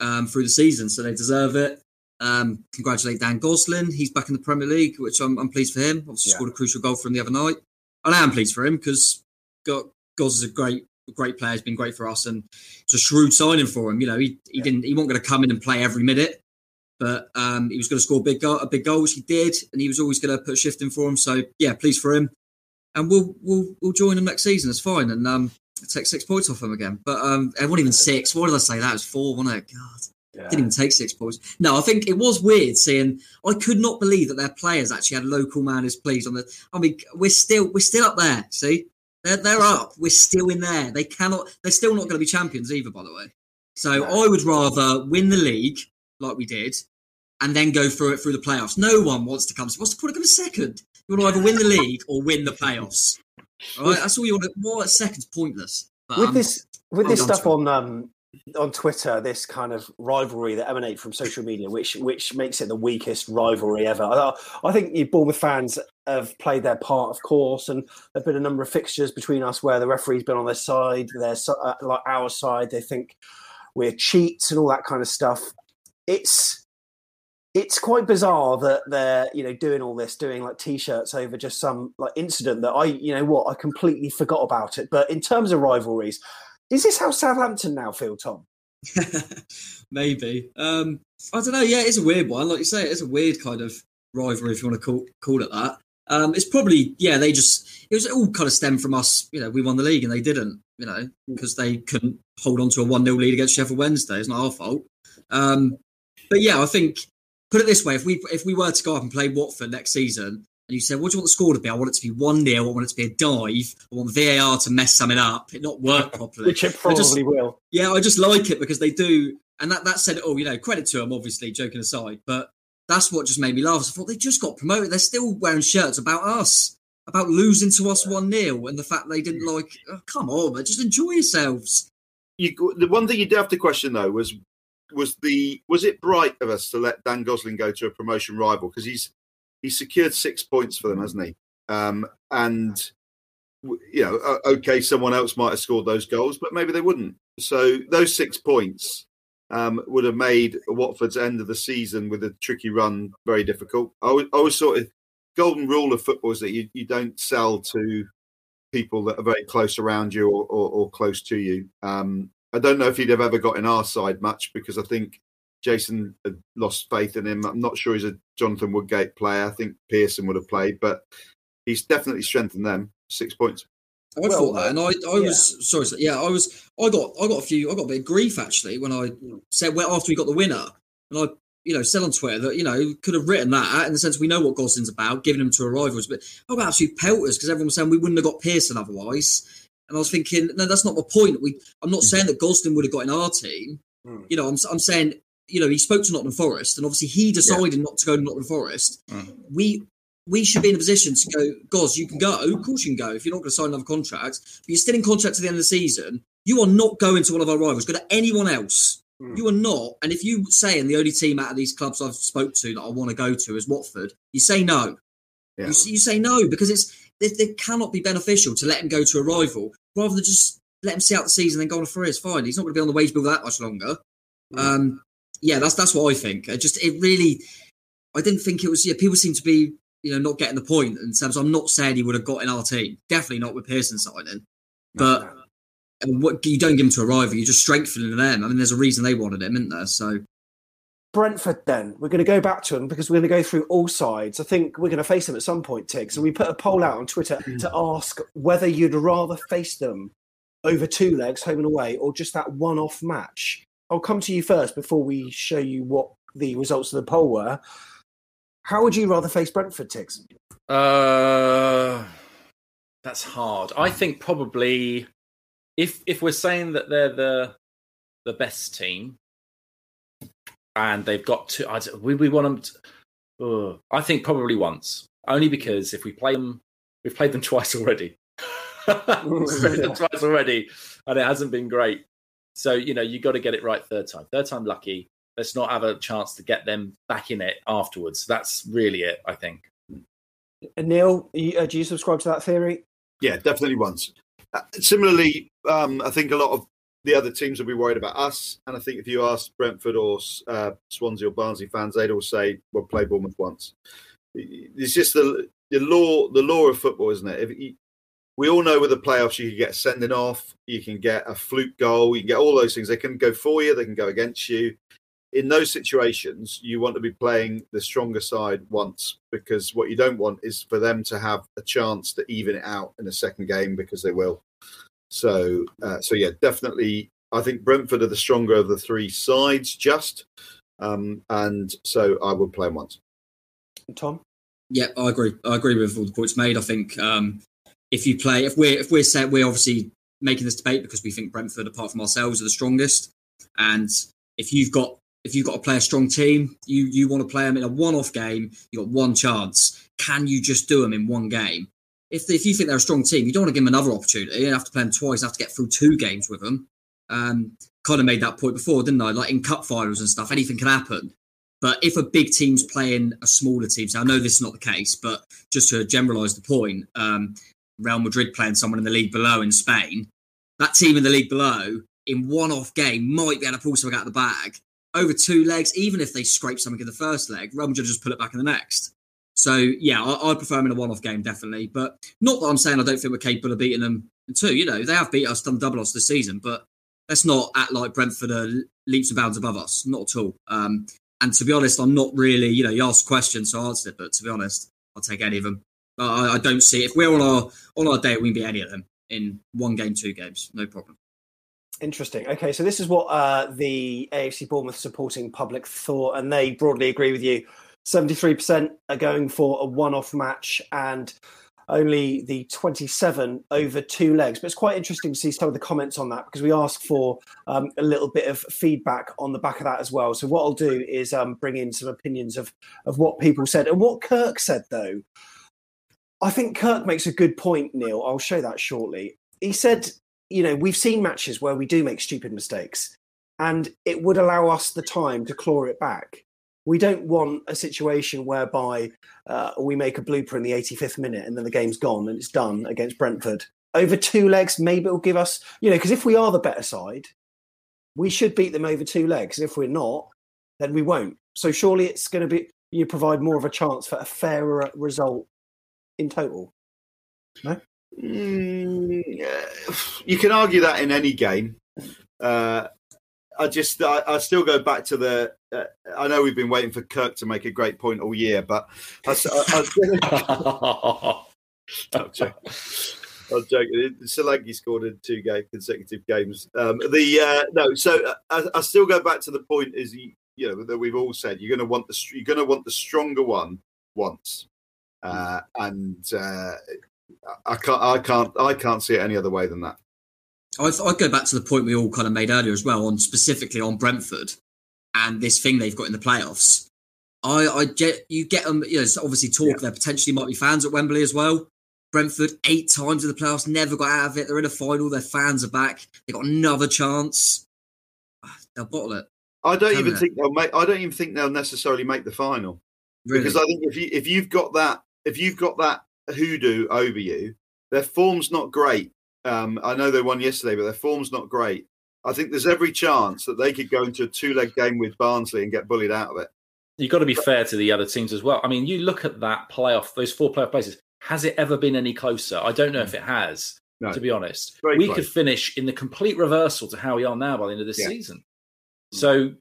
um, through the season, so they deserve it. Um, congratulate Dan Gosling. He's back in the Premier League, which I'm, I'm pleased for him. Obviously, yeah. scored a crucial goal for him the other night. And I am pleased for him because Gos is a great, great player. He's been great for us, and it's a shrewd signing for him. You know, he, he yeah. didn't, he wasn't going to come in and play every minute, but um, he was going to score a big goal, a big goal, which he did, and he was always going to put a shift in for him. So yeah, pleased for him, and we'll we'll we'll join him next season. It's fine, and um, take six points off him again. But um, it wasn't even six. What did I say? That was four, wasn't it? God. Yeah. Didn't even take six points. No, I think it was weird seeing. I could not believe that their players actually had local man as pleased on the. I mean, we're still we're still up there. See, they're they're up. We're still in there. They cannot. They're still not going to be champions either. By the way, so I would rather win the league like we did, and then go through it through the playoffs. No one wants to come. What's the point of coming second? You want to either win the league or win the playoffs. All right, that's all you want. To, what second's pointless. But, with um, this with this stuff on um, on Twitter this kind of rivalry that emanates from social media, which which makes it the weakest rivalry ever. I, I think you Bournemouth fans have played their part, of course, and there've been a number of fixtures between us where the referee's been on their side, their uh, like our side. They think we're cheats and all that kind of stuff. It's it's quite bizarre that they're you know doing all this, doing like t-shirts over just some like incident that I you know what I completely forgot about it. But in terms of rivalries, is this how Southampton now feel, Tom? Maybe. Um, I don't know. Yeah, it's a weird one. Like you say, it's a weird kind of rivalry, if you want to call, call it that. Um, it's probably, yeah, they just, it was all kind of stemmed from us. You know, we won the league and they didn't, you know, because they couldn't hold on to a 1 0 lead against Sheffield Wednesday. It's not our fault. Um, but yeah, I think, put it this way if we if we were to go up and play Watford next season, you said, what do you want the score to be? I want it to be 1 0. I want it to be a dive. I want VAR to mess something up, it not work properly. Which it probably just, will. Yeah, I just like it because they do. And that, that said it all, you know, credit to them, obviously, joking aside. But that's what just made me laugh. I thought they just got promoted. They're still wearing shirts about us, about losing to us 1 0, and the fact they didn't like, oh, come on, man, just enjoy yourselves. You, the one thing you do have to question, though, was was the was it bright of us to let Dan Gosling go to a promotion rival because he's he's secured six points for them, hasn't he? Um, and you know, okay, someone else might have scored those goals, but maybe they wouldn't. So those six points um, would have made Watford's end of the season with a tricky run very difficult. I was, I was sort of golden rule of football is that you, you don't sell to people that are very close around you or, or, or close to you. Um, I don't know if he'd have ever got in our side much because I think Jason had lost faith in him. I'm not sure he's a Jonathan Woodgate player. I think Pearson would have played, but he's definitely strengthened them. Six points. I well, thought that, and I, I yeah. was sorry, yeah, I was, I got, I got a few, I got a bit of grief actually when I said well after we got the winner, and I, you know, said on Twitter that you know could have written that in the sense we know what Gosling's about, giving him to our rivals, but how about absolute pelters because everyone was saying we wouldn't have got Pearson otherwise, and I was thinking, no, that's not the point. We, I'm not saying that Gosling would have got in our team. Mm. You know, I'm, I'm saying you know, he spoke to Nottingham Forest, and obviously he decided yeah. not to go to Nottingham Forest. Mm. We we should be in a position to go, Goz, you can go. Of course you can go if you're not going to sign another contract, but you're still in contract to the end of the season. You are not going to one of our rivals. Go to anyone else. Mm. You are not. And if you say, and the only team out of these clubs I've spoke to that I want to go to is Watford, you say no. Yeah. You, you, say no because it's it, it, cannot be beneficial to let him go to a rival rather than just let him see out the season and then go on a free. It's fine. He's not going to be on the wage bill that much longer. Mm. Um, yeah, that's that's what I think. It just it really, I didn't think it was. Yeah, people seem to be you know not getting the point. And so I'm not saying he would have got in our team. Definitely not with Pearson signing, but. Uh, what you don't give him to a rival, you're just strengthening them. I mean, there's a reason they wanted him, isn't there? So, Brentford, then we're going to go back to them because we're going to go through all sides. I think we're going to face them at some point, Tigz. And we put a poll out on Twitter mm. to ask whether you'd rather face them over two legs, home and away, or just that one-off match. I'll come to you first before we show you what the results of the poll were. How would you rather face Brentford, Tigz? Uh, that's hard. I think probably if if we're saying that they're the the best team and they've got to, I, we we want them. To, uh, I think probably once, only because if we play them, we've played them twice already. we've played them twice already, and it hasn't been great. So you know you got to get it right third time. Third time lucky. Let's not have a chance to get them back in it afterwards. That's really it. I think. Neil, uh, do you subscribe to that theory? Yeah, definitely once. Uh, similarly, um, I think a lot of the other teams will be worried about us, and I think if you ask Brentford or uh, Swansea or Barnsley fans, they'd all say, "We'll play Bournemouth once." It's just the the law, the law of football, isn't it? If you, we all know with the playoffs, you can get sending off, you can get a fluke goal, you can get all those things. They can go for you, they can go against you in those situations, you want to be playing the stronger side once because what you don't want is for them to have a chance to even it out in a second game because they will. So, uh, so yeah, definitely. I think Brentford are the stronger of the three sides, just, um, and so I would play them once. Tom, yeah, I agree. I agree with all the points made. I think um, if you play, if we're if we're set, we're obviously making this debate because we think Brentford, apart from ourselves, are the strongest, and if you've got if you've got to play a strong team, you you want to play them in a one-off game. You got one chance. Can you just do them in one game? If if you think they're a strong team, you don't want to give them another opportunity. You have to play them twice. You have to get through two games with them. Um, kind of made that point before, didn't I? Like in cup finals and stuff, anything can happen. But if a big team's playing a smaller team, so I know this is not the case, but just to generalise the point, um, Real Madrid playing someone in the league below in Spain, that team in the league below in one-off game might be able to pull something out of the bag over two legs, even if they scrape something in the first leg, Real Madrid just pull it back in the next. So yeah, I, would prefer them in a one-off game definitely, but not that I'm saying I don't think we're capable of beating them in two. You know, they have beat us, done double us this season, but let's not act like Brentford are leaps and bounds above us. Not at all. Um, and to be honest, I'm not really. You know, you asked questions, so I answered it. But to be honest, I'll take any of them. I, I don't see if we're on our on our day, we can beat any of them in one game, two games, no problem. Interesting. Okay, so this is what uh, the AFC Bournemouth supporting public thought, and they broadly agree with you. 73% are going for a one off match, and only the 27 over two legs. But it's quite interesting to see some of the comments on that because we asked for um, a little bit of feedback on the back of that as well. So, what I'll do is um, bring in some opinions of, of what people said and what Kirk said, though. I think Kirk makes a good point, Neil. I'll show that shortly. He said you know, we've seen matches where we do make stupid mistakes and it would allow us the time to claw it back. We don't want a situation whereby uh, we make a blooper in the 85th minute and then the game's gone and it's done against Brentford. Over two legs, maybe it'll give us, you know, because if we are the better side, we should beat them over two legs. If we're not, then we won't. So surely it's going to be, you provide more of a chance for a fairer result in total. No? Mm, you can argue that in any game. Uh, I just, I, I, still go back to the. Uh, I know we've been waiting for Kirk to make a great point all year, but I, I, I'm joking. I'm joking. Solanke scored in two game, consecutive games. Um, the uh, no, so I, I, still go back to the point is you, you know that we've all said you're going to want the you're going to want the stronger one once, uh, and uh, I can't, I can't, I can't see it any other way than that. i I'd go back to the point we all kind of made earlier as well, on specifically on Brentford and this thing they've got in the playoffs. I, I get you get them. You know, obviously talk yeah. there potentially might be fans at Wembley as well. Brentford eight times in the playoffs, never got out of it. They're in a final. Their fans are back. They got another chance. Ah, they'll bottle it. I don't even it? think they'll make. I don't even think they'll necessarily make the final really? because I think if you if you've got that if you've got that hoodoo over you. Their form's not great. Um, I know they won yesterday, but their form's not great. I think there's every chance that they could go into a two leg game with Barnsley and get bullied out of it. You've got to be fair to the other teams as well. I mean, you look at that playoff, those four playoff places. Has it ever been any closer? I don't know if it has, no. to be honest. We close. could finish in the complete reversal to how we are now by the end of this yeah. season. So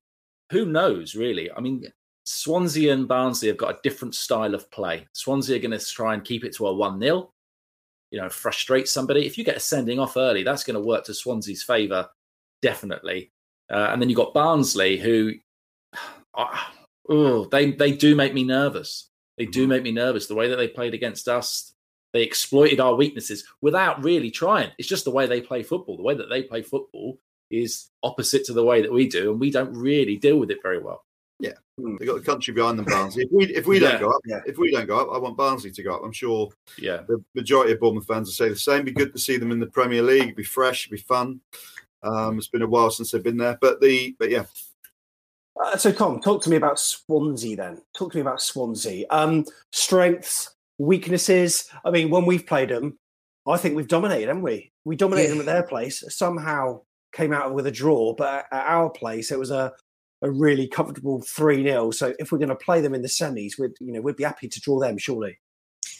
who knows, really? I mean, Swansea and Barnsley have got a different style of play. Swansea are going to try and keep it to a 1 0, you know, frustrate somebody. If you get a sending off early, that's going to work to Swansea's favour, definitely. Uh, and then you've got Barnsley, who, uh, oh, they, they do make me nervous. They do make me nervous. The way that they played against us, they exploited our weaknesses without really trying. It's just the way they play football. The way that they play football is opposite to the way that we do, and we don't really deal with it very well. Yeah, they've got the country behind them, Barnsley. If we if we don't go up, yeah. if we don't go up, I want Barnsley to go up. I'm sure. Yeah, the majority of Bournemouth fans will say the same. It'd be good to see them in the Premier League. It'd be fresh. It'd be fun. Um, it's been a while since they've been there, but the but yeah. Uh, so, Tom, talk to me about Swansea. Then, talk to me about Swansea. Um, strengths, weaknesses. I mean, when we've played them, I think we've dominated, haven't we? We dominated yeah. them at their place. Somehow came out with a draw, but at our place, it was a a really comfortable 3 0. So if we're going to play them in the semis, we'd, you know, we'd be happy to draw them, surely.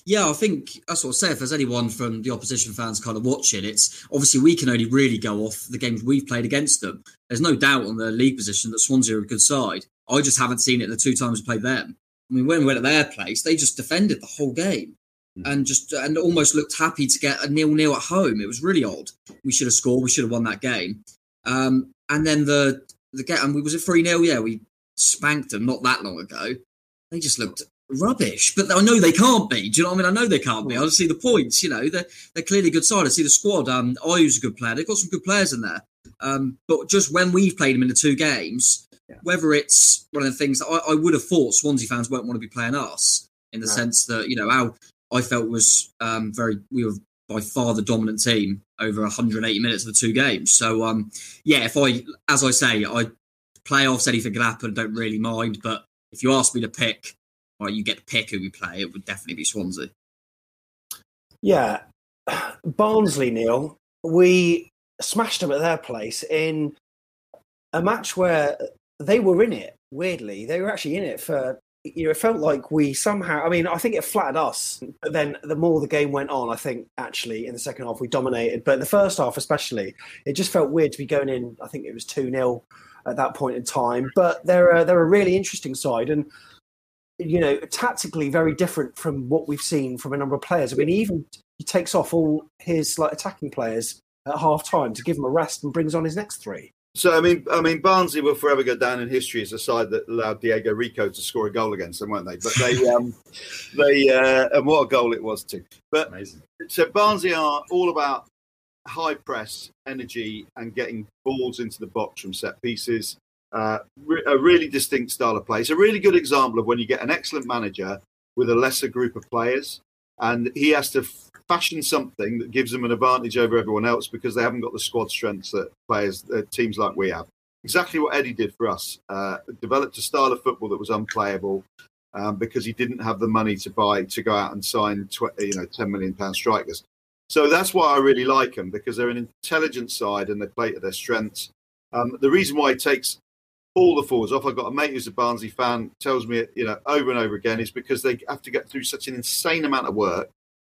Yeah, I think that's what I say. If there's anyone from the opposition fans kind of watching, it's obviously we can only really go off the games we've played against them. There's no doubt on the league position that Swansea are a good side. I just haven't seen it the two times we played them. I mean, when we went at their place, they just defended the whole game mm. and just and almost looked happy to get a nil nil at home. It was really odd. We should have scored. We should have won that game. Um, and then the the game, and we was it three 0 Yeah, we spanked them not that long ago. They just looked rubbish, but I know they can't be. Do you know what I mean? I know they can't be. I see the points. You know, they're they're clearly a good side. I see the squad. Um, Ayew's a good player. They've got some good players in there. Um, but just when we've played them in the two games, yeah. whether it's one of the things that I, I, would have thought Swansea fans won't want to be playing us in the right. sense that you know how I felt was um, very we were by far the dominant team over 180 minutes of the two games. So um, yeah, if I, as I say, I playoffs, anything can happen. Don't really mind. But if you ask me to pick, or you get to pick who we play, it would definitely be Swansea. Yeah, Barnsley, Neil, we smashed them at their place in a match where they were in it. Weirdly, they were actually in it for you know, it felt like we somehow. I mean, I think it flattered us. But then, the more the game went on, I think actually in the second half we dominated. But the first half, especially, it just felt weird to be going in. I think it was two 0 at that point in time. But they're a, they're a really interesting side, and you know, tactically very different from what we've seen from a number of players. I mean, he even he takes off all his like attacking players at half time to give them a rest and brings on his next three. So I mean, I mean, Barnsley will forever go down in history as a side that allowed Diego Rico to score a goal against them, weren't they? But they, um, they, uh, and what a goal it was too. But Amazing. so Barnsley are all about high press, energy, and getting balls into the box from set pieces. Uh, a really distinct style of play. It's a really good example of when you get an excellent manager with a lesser group of players, and he has to fashion something that gives them an advantage over everyone else because they haven't got the squad strengths that players, uh, teams like we have. Exactly what Eddie did for us. Uh, developed a style of football that was unplayable um, because he didn't have the money to buy to go out and sign, tw- you know, ten million pound strikers. So that's why I really like them because they're an intelligent side and they play to their strengths. Um, the reason why it takes all the forwards off, I've got a mate who's a Barnsley fan, tells me, you know, over and over again, is because they have to get through such an insane amount of work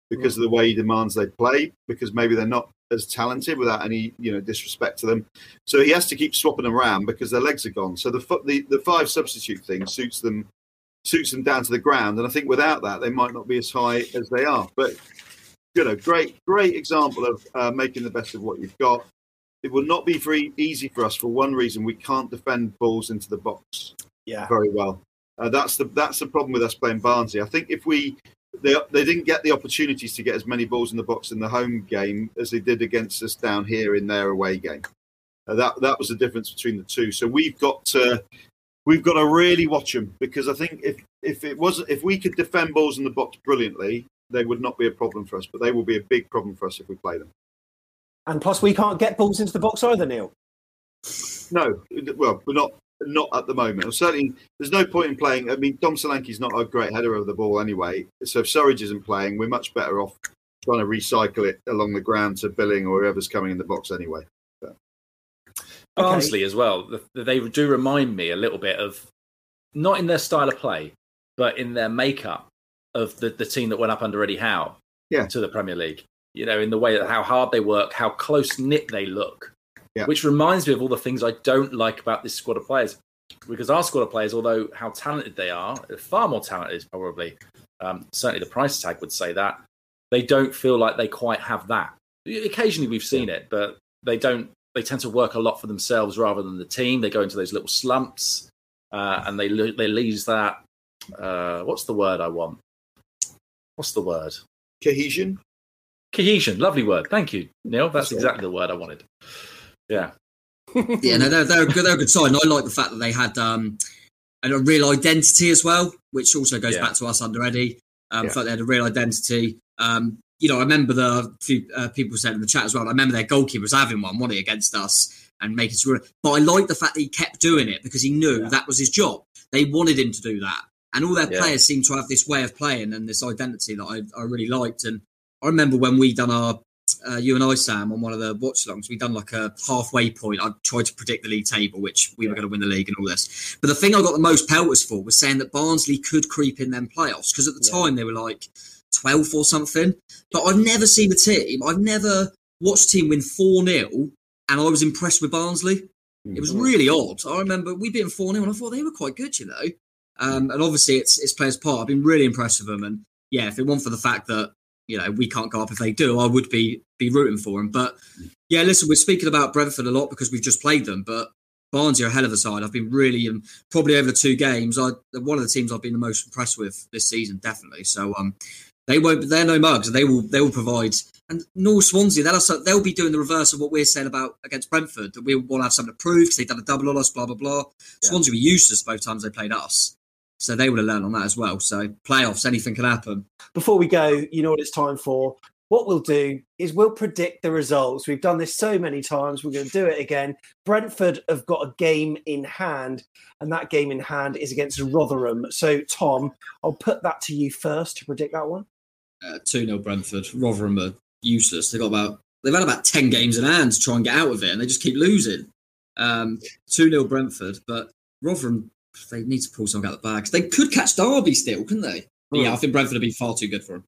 because of the way he demands they play, because maybe they're not as talented without any you know disrespect to them. So he has to keep swapping them around because their legs are gone. So the the, the five substitute thing suits them suits them down to the ground, and I think without that they might not be as high as they are. But you know, great great example of uh, making the best of what you've got. It will not be very easy for us for one reason: we can't defend balls into the box yeah. very well. Uh, that's the that's the problem with us playing Barnsley. I think if we they they didn't get the opportunities to get as many balls in the box in the home game as they did against us down here in their away game. Uh, that that was the difference between the two. So we've got to we've got to really watch them because I think if if it was if we could defend balls in the box brilliantly, they would not be a problem for us. But they will be a big problem for us if we play them. And plus, we can't get balls into the box either, Neil. No, well, we're not not at the moment. Certainly, there's no point in playing. I mean, Dom Solanke's not a great header of the ball anyway. So if Surridge isn't playing, we're much better off trying to recycle it along the ground to Billing or whoever's coming in the box anyway. So. Barnsley okay. as well. They do remind me a little bit of, not in their style of play, but in their makeup of the, the team that went up under Eddie Howe yeah. to the Premier League. You know, in the way that how hard they work, how close knit they look yeah. which reminds me of all the things I don't like about this squad of players. because our squad of players, although how talented they are, far more talented probably. Um, certainly, the price tag would say that they don't feel like they quite have that. Occasionally, we've seen it, but they don't. They tend to work a lot for themselves rather than the team. They go into those little slumps, uh, and they they lose that. Uh, what's the word I want? What's the word? Cohesion. Cohesion. Lovely word. Thank you, Neil. That's exactly the word I wanted. Yeah. yeah, no, they're, they're, a good, they're a good side. And I like the fact that they had um, a real identity as well, which also goes Yeah. back to us under Eddie. Um, Yeah. The they had a real identity. Um, you know, I remember the few uh, people said in the chat as well. I remember their goalkeeper was having one, wasn't he, against us and making sure. But I like the fact that he kept doing it because he knew that was his job. They wanted him to do that, and all their Yeah. players seem to have this way of playing and this identity that I, I really liked. And I remember when we done our uh, you and I, Sam, on one of the watch alongs, we done like a halfway point. I tried to predict the league table, which we were going to win the league and all this. But the thing I got the most pelters for was saying that Barnsley could creep in them playoffs because at the time they were like 12th or something. But I've never seen a team, I've never watched a team win 4 0 and I was impressed with Barnsley. It was really odd. I remember we beat them 4 0 and I thought they were quite good, you know. Um, and obviously it's it's players' part. I've been really impressed with them. And yeah, if it weren't for the fact that you know we can't go up if they do, I would be be rooting for them. But yeah, listen, we're speaking about Brentford a lot because we've just played them, but Barnsley are a hell of a side. I've been really um, probably over the two games. I one of the teams I've been the most impressed with this season, definitely. So um, they won't. They're no mugs. They will. They will provide. And nor Swansea. They'll also, they'll be doing the reverse of what we're saying about against Brentford. That we to have something to prove because they've done a double on us. Blah blah blah. Swansea were useless both times they played us. So they would have learned on that as well. So playoffs, anything can happen. Before we go, you know what it's time for. What we'll do is we'll predict the results. We've done this so many times. We're going to do it again. Brentford have got a game in hand, and that game in hand is against Rotherham. So, Tom, I'll put that to you first to predict that one. Uh, Two 0 Brentford. Rotherham are useless. They've got about they've had about ten games in hand to try and get out of it, and they just keep losing. Um, Two 0 Brentford, but Rotherham they need to pull something out of the bags. They could catch Derby still, couldn't they? But yeah, I think Brentford would be far too good for them.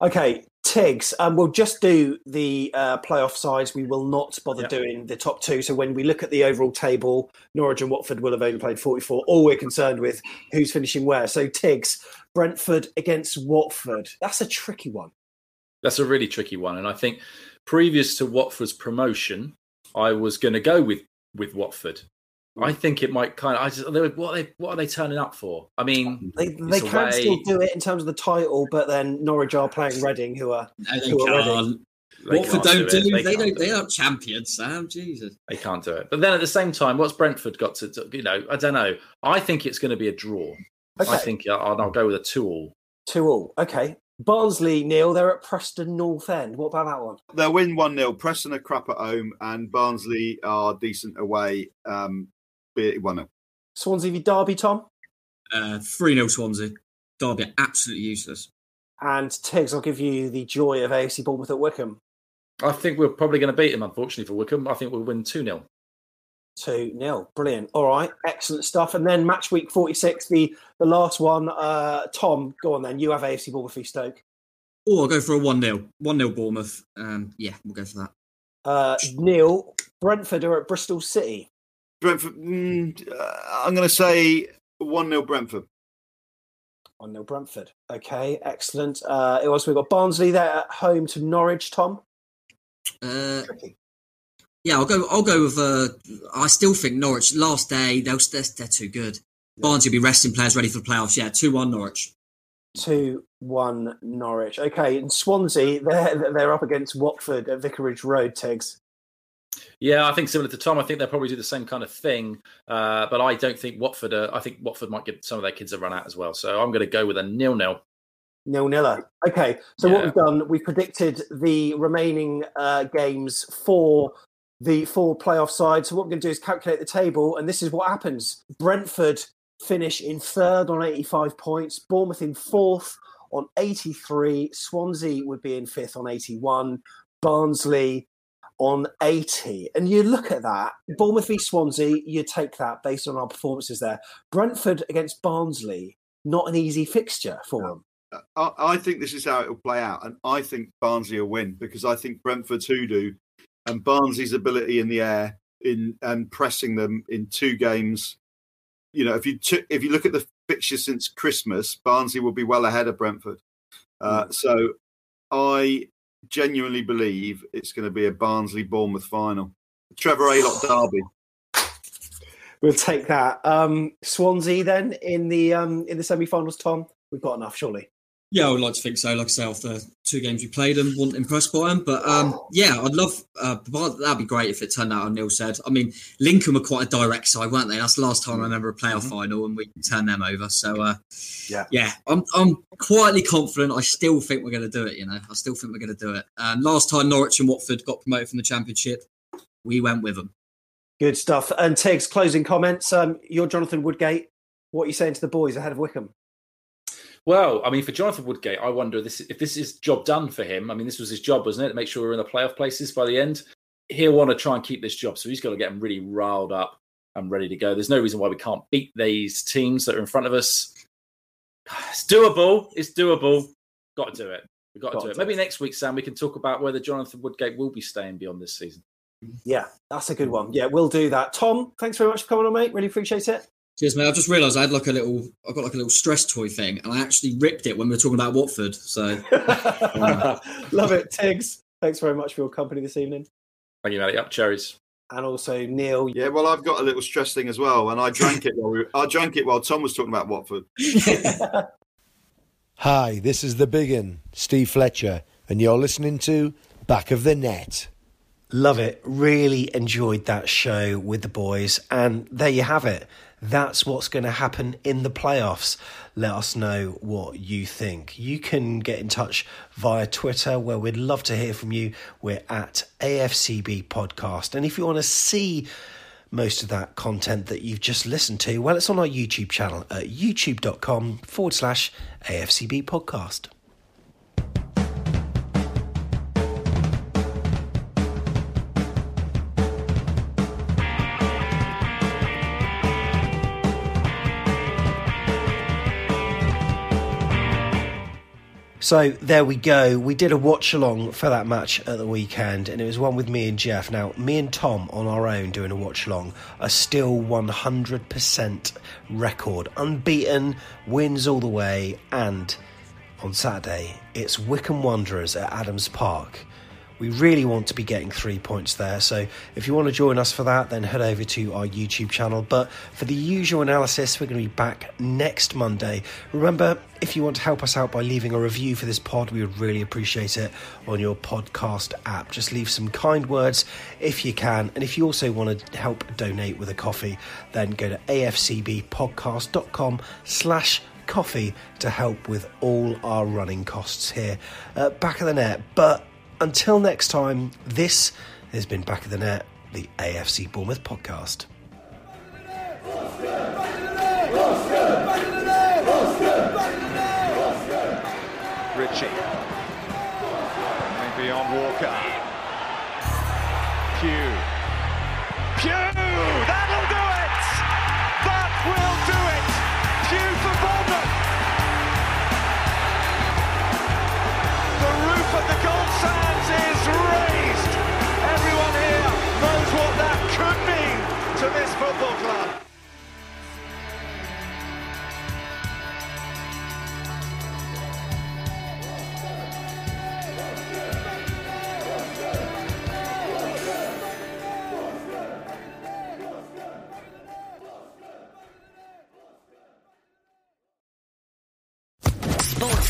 Okay, Tigz, um, we'll just do the uh, playoff sides. We will not bother Yeah. doing the top two. So when we look at the overall table, Norwich and Watford will have only played 44. All we're concerned with who's finishing where. So Tigz, Brentford against Watford. That's a tricky one. That's a really tricky one, and I think previous to Watford's promotion, I was going to go with with Watford. I think it might kind of. I just they, what are they what are they turning up for? I mean, They, they can away. still do it in terms of the title, but then Norwich are playing Reading, who are No, they Who can't. They Watford don't do do. it. They They, can't don't. do They it. are champions, Sam. Jesus. They can't do it. But then at the same time, what's Brentford got to? do? You know, I don't know. I think it's going to be a draw. I think uh, I'll, I'll go with a two all. two all. Okay, Barnsley, Neil, they're at Preston North End. What about that one? They'll win 1 0. Preston are crap at home, and Barnsley are decent away. Um, be it 1 0. Swansea v Derby, Tom Uh, Three 0 Swansea. Derby are absolutely useless. and Tigz. I'll give you the joy of AFC Bournemouth at Wycombe. I think we're probably going to beat them. Unfortunately for Wycombe, I think we'll win two 0 2 0. brilliant. All right, excellent stuff. And then match week forty six, the the last one. Uh, Tom, go on then. You have AFC Bournemouth v Stoke. Oh, I'll go for a 1 0. 1 0 Bournemouth. Um, yeah, we'll go for that. Uh, Neil, Brentford are at Bristol City. Brentford, mm, uh, I'm going to say 1 0 Brentford. One nil Brentford. Okay, excellent. Uh, also we've got Barnsley there at home to Norwich. Tom. Uh, yeah, I'll go. I'll go with. Uh, I still think Norwich. Last day, they'll, they're, they're too good. Barnes will be resting players ready for the playoffs. Yeah, two one Norwich. Two one Norwich. Okay, and Swansea they're they're up against Watford at Vicarage Road. Tigz. Yeah, I think similar to Tom. I think they'll probably do the same kind of thing. Uh, but I don't think Watford. Are, I think Watford might give some of their kids a run out as well. So I'm going to go with a nil nil. Nil niller. Okay, so what we've done, we've predicted the remaining uh, games for the four playoff sides. So what we're going to do is calculate the table, and this is what happens: Brentford finish in third on 85 points, Bournemouth in fourth on 83, Swansea would be in fifth on 81, Barnsley on 80. And you look at that, Bournemouth v Swansea, you take that based on our performances there. Brentford against Barnsley, not an easy fixture for them. I, I think this is how it will play out, and I think Barnsley will win because I think Brentford's hoodoo and Barnsley's ability in the air in and pressing them in two games you know, if you took, if you look at the fixture since Christmas, Barnsley will be well ahead of Brentford. Uh, so I genuinely believe it's going to be a Barnsley Bournemouth final. Trevor Aylott derby. We'll take that. Um, Swansea then in the um, in the semi-finals. Tom, we've got enough, surely. Yeah, I would like to think so. Like I say, after two games we played them, wasn't impressed by them. But um, yeah, I'd love. Uh, that'd be great if it turned out. On Neil said. I mean, Lincoln were quite a direct side, weren't they? That's the last time I remember a playoff mm-hmm. final, and we turned them over. So uh, yeah, yeah, I'm I'm quietly confident. I still think we're going to do it. You know, I still think we're going to do it. Um, last time Norwich and Watford got promoted from the Championship, we went with them. Good stuff. And Tigz, closing comments. Um, you're Jonathan Woodgate. What are you saying to the boys ahead of Wycombe? Well, I mean, for Jonathan Woodgate, I wonder this, if this is job done for him. I mean, this was his job, wasn't it, to make sure we're in the playoff places by the end. He'll want to try and keep this job, so he's got to get him really riled up and ready to go. There's no reason why we can't beat these teams that are in front of us. It's doable. It's doable. Got to do it. We've got, got to do it. Maybe next week, Sam, we can talk about whether Jonathan Woodgate will be staying beyond this season. Yeah, that's a good one. Yeah, we'll do that. Tom, thanks very much for coming on, mate. Really appreciate it. Cheers, mate. I've just realised I had like a little, I got like a little stress toy thing, and I actually ripped it when we were talking about Watford. So, um. love it, Tigz. Thanks very much for your company this evening. Thank you, mate. Up cherries. And also Neil. Yeah, well, I've got a little stress thing as well, and I drank it while we, I drank it while Tom was talking about Watford. Hi, this is the Biggin, Steve Fletcher, and you're listening to Back of the Net. Love it. Really enjoyed that show with the boys. And there you have it. That's what's going to happen in the playoffs. Let us know what you think. You can get in touch via Twitter, where we'd love to hear from you. We're at AFCB Podcast. And if you want to see most of that content that you've just listened to, well, it's on our YouTube channel at youtube.com forward slash AFCB Podcast. So there we go. We did a watch along for that match at the weekend, and it was one with me and Jeff. Now, me and Tom on our own doing a watch along are still 100% record, unbeaten, wins all the way, and on Saturday it's Wycombe Wanderers at Adams Park. We really want to be getting three points there. So if you want to join us for that, then head over to our YouTube channel. But for the usual analysis, we're going to be back next Monday. Remember, if you want to help us out by leaving a review for this pod, we would really appreciate it on your podcast app. Just leave some kind words if you can. And if you also want to help donate with a coffee, then go to afcbpodcast.com slash coffee to help with all our running costs here at Back of the Net. But until next time, this has been Back of the Net, the AFC Bournemouth podcast. Ritchie.